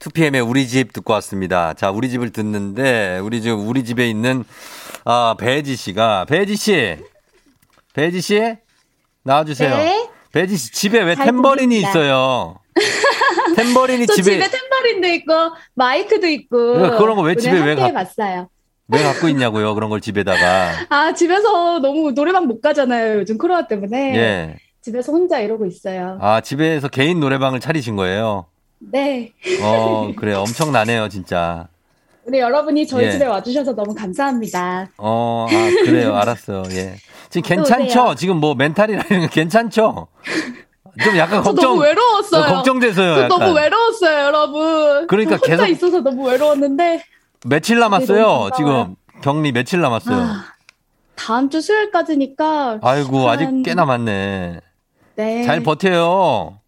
2PM의 우리 집 듣고 왔습니다. 자, 우리 집을 듣는데, 우리 집, 우리 집에 있는, 아, 배지 씨가, 배지 씨. 배지 씨? 나와 주세요. 네. 배지 씨, 집에 왜잘 탬버린이 들립니다. 있어요? 탬버린이 또 집에, 집에, 탬버린도 있고, 마이크도 있고. 왜 그런 거왜 오늘 집에 왜 가- 해봤어요. 왜 갖고 있냐고요? 그런 걸 집에다가. 아, 집에서 너무 노래방 못 가잖아요. 요즘 코로나 때문에. 예. 집에서 혼자 이러고 있어요. 아, 집에서 개인 노래방을 차리신 거예요? 네. 어, 그래. 엄청나네요, 진짜. 우리 여러분이 저희 예. 집에 와주셔서 너무 감사합니다. 어, 아, 그래요. 알았어요. 예. 지금 괜찮죠? 지금 뭐거 괜찮죠? 좀 약간 저 걱정. 너무 외로웠어요. 어, 걱정돼서요. 저 약간. 너무 외로웠어요, 여러분. 그러니까 저 혼자 계속- 있어서 너무 외로웠는데 며칠 남았어요. 반가워요. 지금 격리 며칠 남았어요. 아, 다음 주 수요일까지니까 아이고, 아직 한- 꽤 남았네. 네. 잘 버텨요.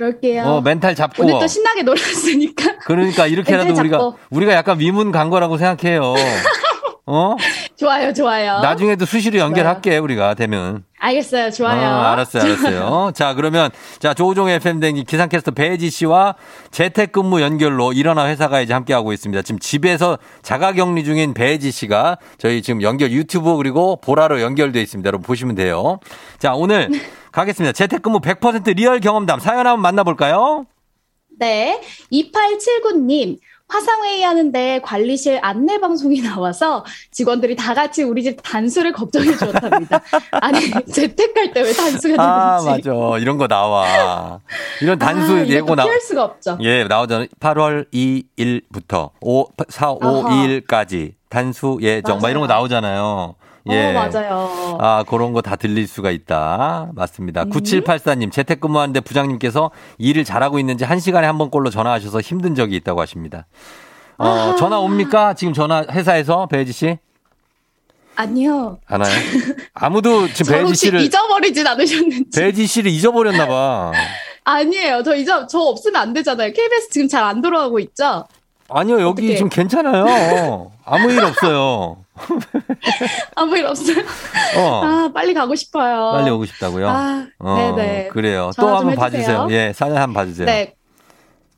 그럴게요. 어, 멘탈 잡고. 오늘 또 신나게 놀았으니까. 그러니까 이렇게라도 우리가. 우리가 약간 위문 간 거라고 생각해요. 어? 좋아요, 좋아요. 나중에도 수시로 연결할게 우리가 되면. 알겠어요, 좋아요. 어, 알았어요, 알았어요. 자, 그러면 자 조우종 FM 댕기 기상캐스터 배지 씨와 재택근무 연결로 일어나 회사가 이제 함께 하고 있습니다. 지금 집에서 자가격리 중인 배지 씨가 저희 지금 연결 유튜브 그리고 보라로 연결돼 있습니다. 여러분 보시면 돼요. 자, 오늘 가겠습니다. 재택근무 100% real 경험담 사연 한번 만나볼까요? 네. 2879님. 화상회의 하는데 관리실 안내 방송이 나와서 직원들이 다 같이 우리 집 단수를 걱정해 주었답니다. 아니, 재택할 때 왜 단수가 아, 되는지. 맞아. 이런 거 나와. 이런 단수 아, 예고 나. 피할 수가 없죠. 예, 나오잖아요. 8월 2일부터 5, 4, 5, 아하. 2일까지 단수 예정 막 이런 거. 나오잖아요. 예. 어, 맞아요. 아, 그런 거 다 들릴 수가 있다. 맞습니다. 음. 9784님, 재택근무하는데 부장님께서 일을 잘하고 있는지 한 시간에 한 번 꼴로 전화하셔서 힘든 적이 있다고 하십니다. 어, 아. 전화 옵니까? 지금 전화 회사에서 배지 씨? 아니요. 하나요? 아무도 지금 저 배지 씨를 잊어버리진 않으셨는지. 배지 씨를 잊어버렸나 봐. 아니에요. 저 잊어, 저 없으면 안 되잖아요. KBS 지금 잘 안 돌아가고 있죠? 아니요, 여기 어떡해. 지금 괜찮아요. 아무 일 없어요. 아무 일 없어요. 어. 아, 빨리 가고 싶어요. 빨리 오고 싶다고요? 아, 어, 네네. 그래요. 또 한번. 봐주세요. 예, 사연 한번 봐주세요. 네.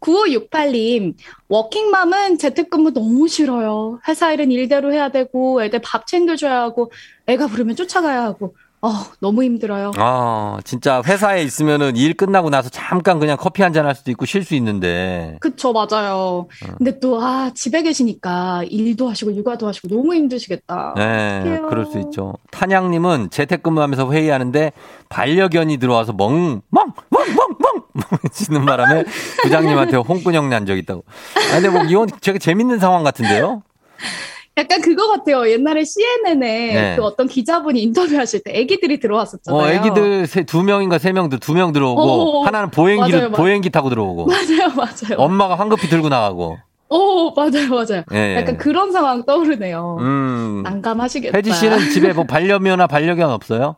9568님, 워킹맘은 재택근무 너무 싫어요. 회사 일은 일대로 해야 되고, 애들 밥 챙겨줘야 하고, 애가 부르면 쫓아가야 하고, 어, 너무 힘들어요. 아, 진짜 회사에 있으면은 일 끝나고 나서 잠깐 그냥 커피 한 잔 할 수도 있고 쉴 수 있는데. 그쵸, 맞아요. 어. 근데 또, 아, 집에 계시니까 일도 하시고, 육아도 하시고, 너무 힘드시겠다. 네, 어떡해요. 그럴 수 있죠. 탄양님은 재택근무하면서 회의하는데 반려견이 들어와서 멍, 멍, 멍, 멍, 멍! 짖는 바람에 부장님한테 홍군형 난 적 있다고. 아, 근데 뭐 이건 되게 재밌는 상황 같은데요? 약간 그거 같아요. 옛날에 CNN에 네. 그 어떤 기자분이 인터뷰하실 때 애기들이 들어왔었잖아요. 어, 애기들 세, 두 명인가 세 명들 두명 들어오고 어, 하나는 보행기를 맞아요, 맞아요. 보행기 타고 들어오고 맞아요, 맞아요. 엄마가 황급히 들고 나가고. 오, 맞아요, 맞아요. 예, 예. 약간 그런 상황 떠오르네요. 음. 난감하시겠다. 혜지 씨는 집에 뭐 반려묘나 반려견 없어요?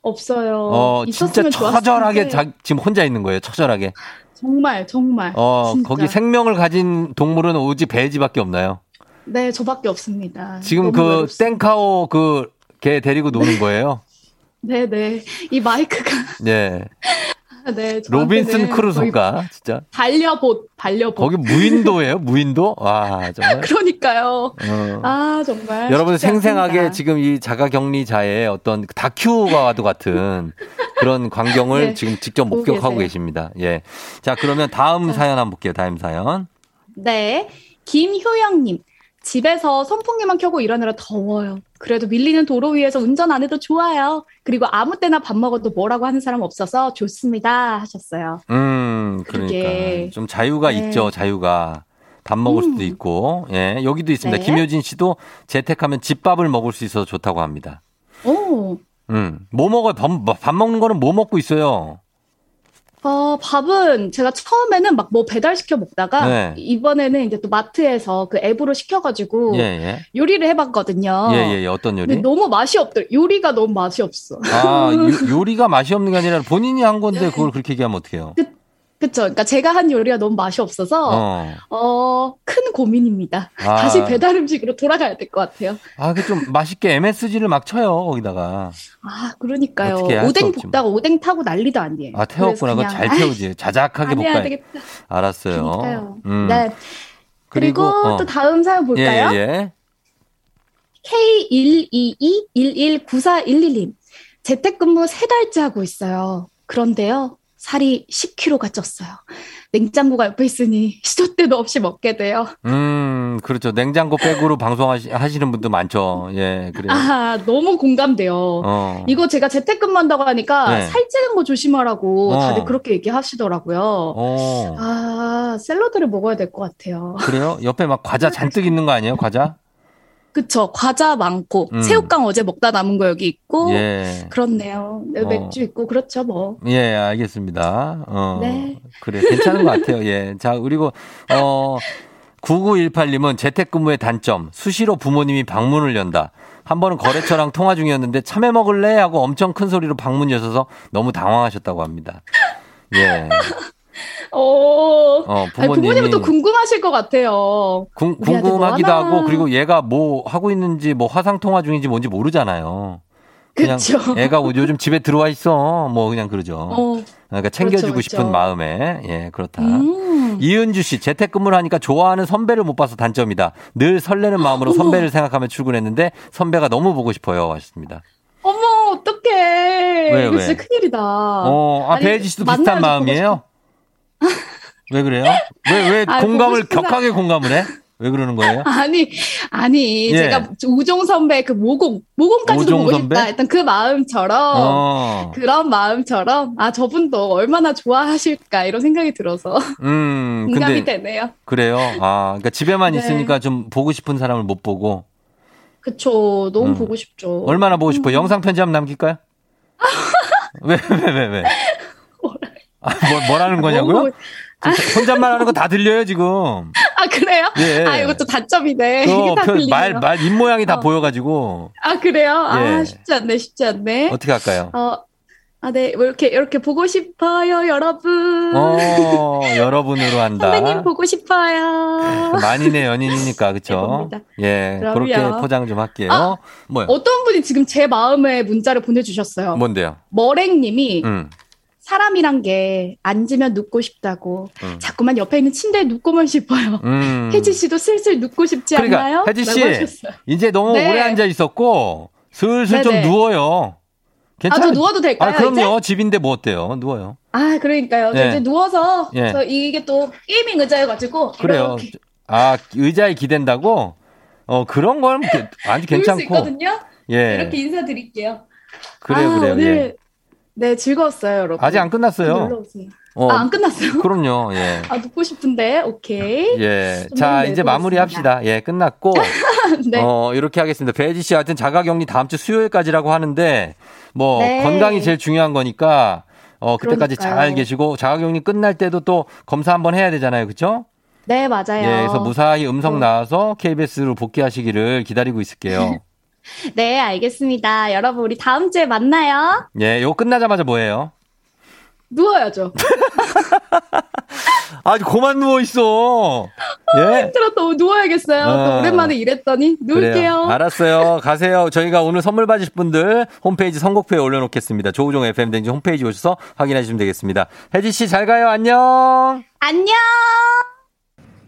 없어요. 어, 진짜 처절하게. 자, 지금 혼자 있는 거예요. 처절하게. 정말, 정말. 어, 진짜. 거기 생명을 가진 동물은 오직 배지밖에 없나요? 네, 저밖에 없습니다. 지금 그 외롭습니다. 땡카오 그개 데리고 노는 거예요? 네, 네. 이 마이크가, 예. 네. 로빈슨 크루소가 진짜. 반려봇, 반려봇. 거기 무인도예요? 무인도? 와, 정말. 그러니까요. 어. 아, 정말. 여러분 생생하게 않습니다. 지금 이 자가격리자의 어떤 다큐와도 같은 그런 광경을 네. 지금 직접 목격하고. 계십니다. 예. 자, 그러면 다음 사연 한번 볼게요. 다음 사연. 네. 김효영님. 집에서 선풍기만 켜고 일하느라 더워요. 그래도 밀리는 도로 위에서 운전 안 해도 좋아요. 그리고 아무 때나 밥 먹어도 뭐라고 하는 사람 없어서 좋습니다. 하셨어요. 음, 그러니까. 좀 자유가 네. 있죠. 자유가. 밥 먹을 수도 음. 있고. 예. 여기도 있습니다. 네. 김효진 씨도 재택하면 집밥을 먹을 수 있어서 좋다고 합니다. 오. 음. 뭐 먹어요? 밥, 밥 먹는 거는 뭐 먹고 있어요? 어, 밥은 제가 처음에는 막 뭐 배달시켜 먹다가 네. 이번에는 이제 또 마트에서 그 앱으로 시켜가지고 예, 예. 요리를 해봤거든요. 예, 예, 예. 어떤 요리? 근데 너무 맛이 없더 요리가 너무 맛이 없어. 아, 요, 요리가 맛이 없는 게 아니라 본인이 한 건데 그걸 그렇게 얘기하면 어떡해요? 그 쵸. 그러니까 제가 한 요리가 너무 맛이 없어서 어. 어, 큰 고민입니다. 아. 다시 배달 음식으로 돌아가야 될 것 같아요. 아, 그 좀 맛있게 MSG를 막 쳐요, 거기다가. 아, 그러니까요. 오뎅 뭐. 볶다가 오뎅 타고 난리도 아니에요. 아, 태웠구나. 그거 잘 태우지. 자작하게 볶아요. 되겠다. 알았어요. 그러니까요. 음. 네. 그리고, 어. 또 다음 사연 볼까요? 예, 예. K122119411님. 재택근무 세 달째 하고 있어요. 그런데요. 살이 10kg가 쪘어요. 냉장고가 옆에 있으니 시도 때도 없이 먹게 돼요. 음, 음, 그렇죠. 냉장고 백으로 방송하시는 분도 많죠. 예, 그래요. 아, 너무 공감돼요. 어. 이거 제가 재택근무한다고 하니까 네. 살찌는 거 조심하라고 어. 다들 그렇게 얘기하시더라고요. 어. 아, 샐러드를 먹어야 될 것 같아요. 그래요? 옆에 막 과자 잔뜩 있는 거 아니에요? 과자? 그쵸. 과자 많고, 음. 새우깡 어제 먹다 남은 거 여기 있고, 예. 그렇네요. 네, 어. 맥주 있고, 그렇죠, 뭐. 예, 알겠습니다. 어. 네. 그래, 괜찮은 것 같아요. 예. 자, 그리고, 어, 9918님은 재택근무의 단점, 수시로 부모님이 방문을 연다. 한 번은 거래처랑 통화 중이었는데 참외 먹을래? 하고 엄청 큰 소리로 방문 여셔서 너무 당황하셨다고 합니다. 예. 어, 어, 아니, 부모님이 부모님은 또 궁금하실 것 같아요. 궁, 뭐 궁금하기도 하나. 하고 그리고 얘가 뭐 하고 있는지 뭐 화상 통화 중인지 뭔지 모르잖아요. 그냥 그쵸. 애가 요즘 집에 들어와 있어. 뭐 그냥 그러죠. 어. 그러니까 챙겨주고 그렇죠, 싶은 그렇죠. 마음에 예 그렇다. 음. 이은주 씨 재택근무를 하니까 좋아하는 선배를 못 봐서 단점이다. 늘 설레는 마음으로 어머. 선배를 생각하며 출근했는데 선배가 너무 보고 싶어요. 하셨습니다. 어머, 어떡해. 왜, 이거 왜? 진짜 큰일이다. 어, 아 아니, 배혜지 씨도 비슷한 마음이에요? 왜 그래요? 왜 왜 아, 공감을. 격하게 공감을 해? 왜 그러는 거예요? 아니, 아니, 예. 제가 우종 선배 그 모공, 모공까지도 보고 선배? 싶다 했던 그 마음처럼, 어. 그런 마음처럼, 아, 저분도 얼마나 좋아하실까, 이런 생각이 들어서 음, 공감이 되네요. 그래요. 아, 그러니까 집에만 네. 있으니까 좀 보고 싶은 사람을 못 보고 그쵸, 너무 음. 보고 싶죠. 얼마나 보고 싶어? 요 영상 편지 한번 남길까요? 왜 왜 왜 왜? 아, 뭐, 뭐라는 거냐고요? 너무- 지금 혼잣말 하는 거 다 들려요, 지금. 아, 그래요? 예. 아, 이것도 단점이네. 그 이게 다 표- 들리네요. 말, 말, 입 모양이 다 어. 보여가지고. 아, 그래요? 예. 아, 쉽지 않네, 쉽지 않네. 어떻게 할까요? 어, 아, 네, 뭐 이렇게, 이렇게 보고 싶어요, 여러분. 어, 여러분으로 한다. 선배님 보고 싶어요. 만인의 연인이니까, 그쵸? 해봅니다. 예, 그럼요. 그렇게 포장 좀 할게요. 아, 뭐요? 어떤 분이 지금 제 마음에 문자를 보내주셨어요. 뭔데요? 머랭님이 음, 사람이란 게 앉으면 눕고 싶다고 음. 자꾸만 옆에 있는 침대에 눕고만 싶어요. 음. 혜지 씨도 슬슬 눕고 싶지 그러니까, 않나요? 혜지 씨. 이제 너무 네. 오래 앉아 있었고, 슬슬 좀 네네. 누워요. 괜찮아요? 아, 저 누워도 될까요, 아, 그럼요. 집인데 뭐 어때요? 누워요. 아, 그러니까요. 저 예. 이제 누워서 예. 저 이게 또 게이밍 의자여가지고 그래요. 이렇게 아, 의자에 기댄다고? 어, 그런 건 게- 아주 누울 수 괜찮고. 있거든요. 예. 이렇게 인사드릴게요. 그래요, 아, 그래요. 오늘 예. 네 즐거웠어요, 여러분. 아직 안 끝났어요. 오세요. 어, 아, 안 끝났어요? 그럼요. 예. 아, 눕고 싶은데, 오케이. 예. 좀 자, 이제 마무리 합시다. 예, 끝났고. 네. 어, 이렇게 하겠습니다. 배지 씨 하여튼 자가 격리 다음 주 수요일까지라고 하는데, 뭐, 네. 건강이 제일 중요한 거니까, 어, 그때까지 그러니까요. 잘 계시고, 자가 격리 끝날 때도 또 검사 한번 해야 되잖아요. 그쵸? 네, 맞아요. 예, 그래서 무사히 음성 어. 나와서 KBS로 복귀하시기를 기다리고 있을게요. 네, 알겠습니다. 여러분, 우리 다음 주에 만나요. 예, 요거 끝나자마자 뭐예요? 누워야죠. 아주 고만 누워 있어. 예. 힘들어, 또 누워야겠어요. 어. 또 오랜만에 일했더니 누울게요. 그래요. 알았어요. 가세요. 저희가 오늘 선물 받으실 분들 홈페이지 선곡표에 올려놓겠습니다. 조우종 FM 댕지 홈페이지 오셔서 확인해 주시면 되겠습니다. 혜지 씨 잘 가요. 안녕. 안녕.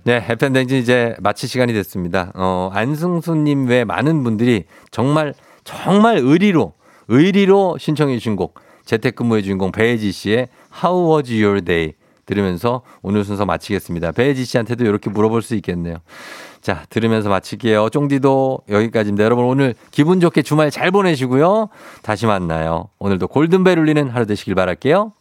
네, 댕지 이제 마칠 시간이 됐습니다. 어, 안승수님 외 많은 분들이 정말 정말 의리로 의리로 신청해 주신 곡 재택근무의 주인공 배혜지 씨의 How Was Your Day 들으면서 오늘 순서 마치겠습니다. 배혜지 씨한테도 이렇게 물어볼 수 있겠네요. 자, 들으면서 마칠게요. 쫑디도 여기까지입니다. 여러분 오늘 기분 좋게 주말 잘 보내시고요. 다시 만나요. 오늘도 골든벨 울리는 하루 되시길 바랄게요.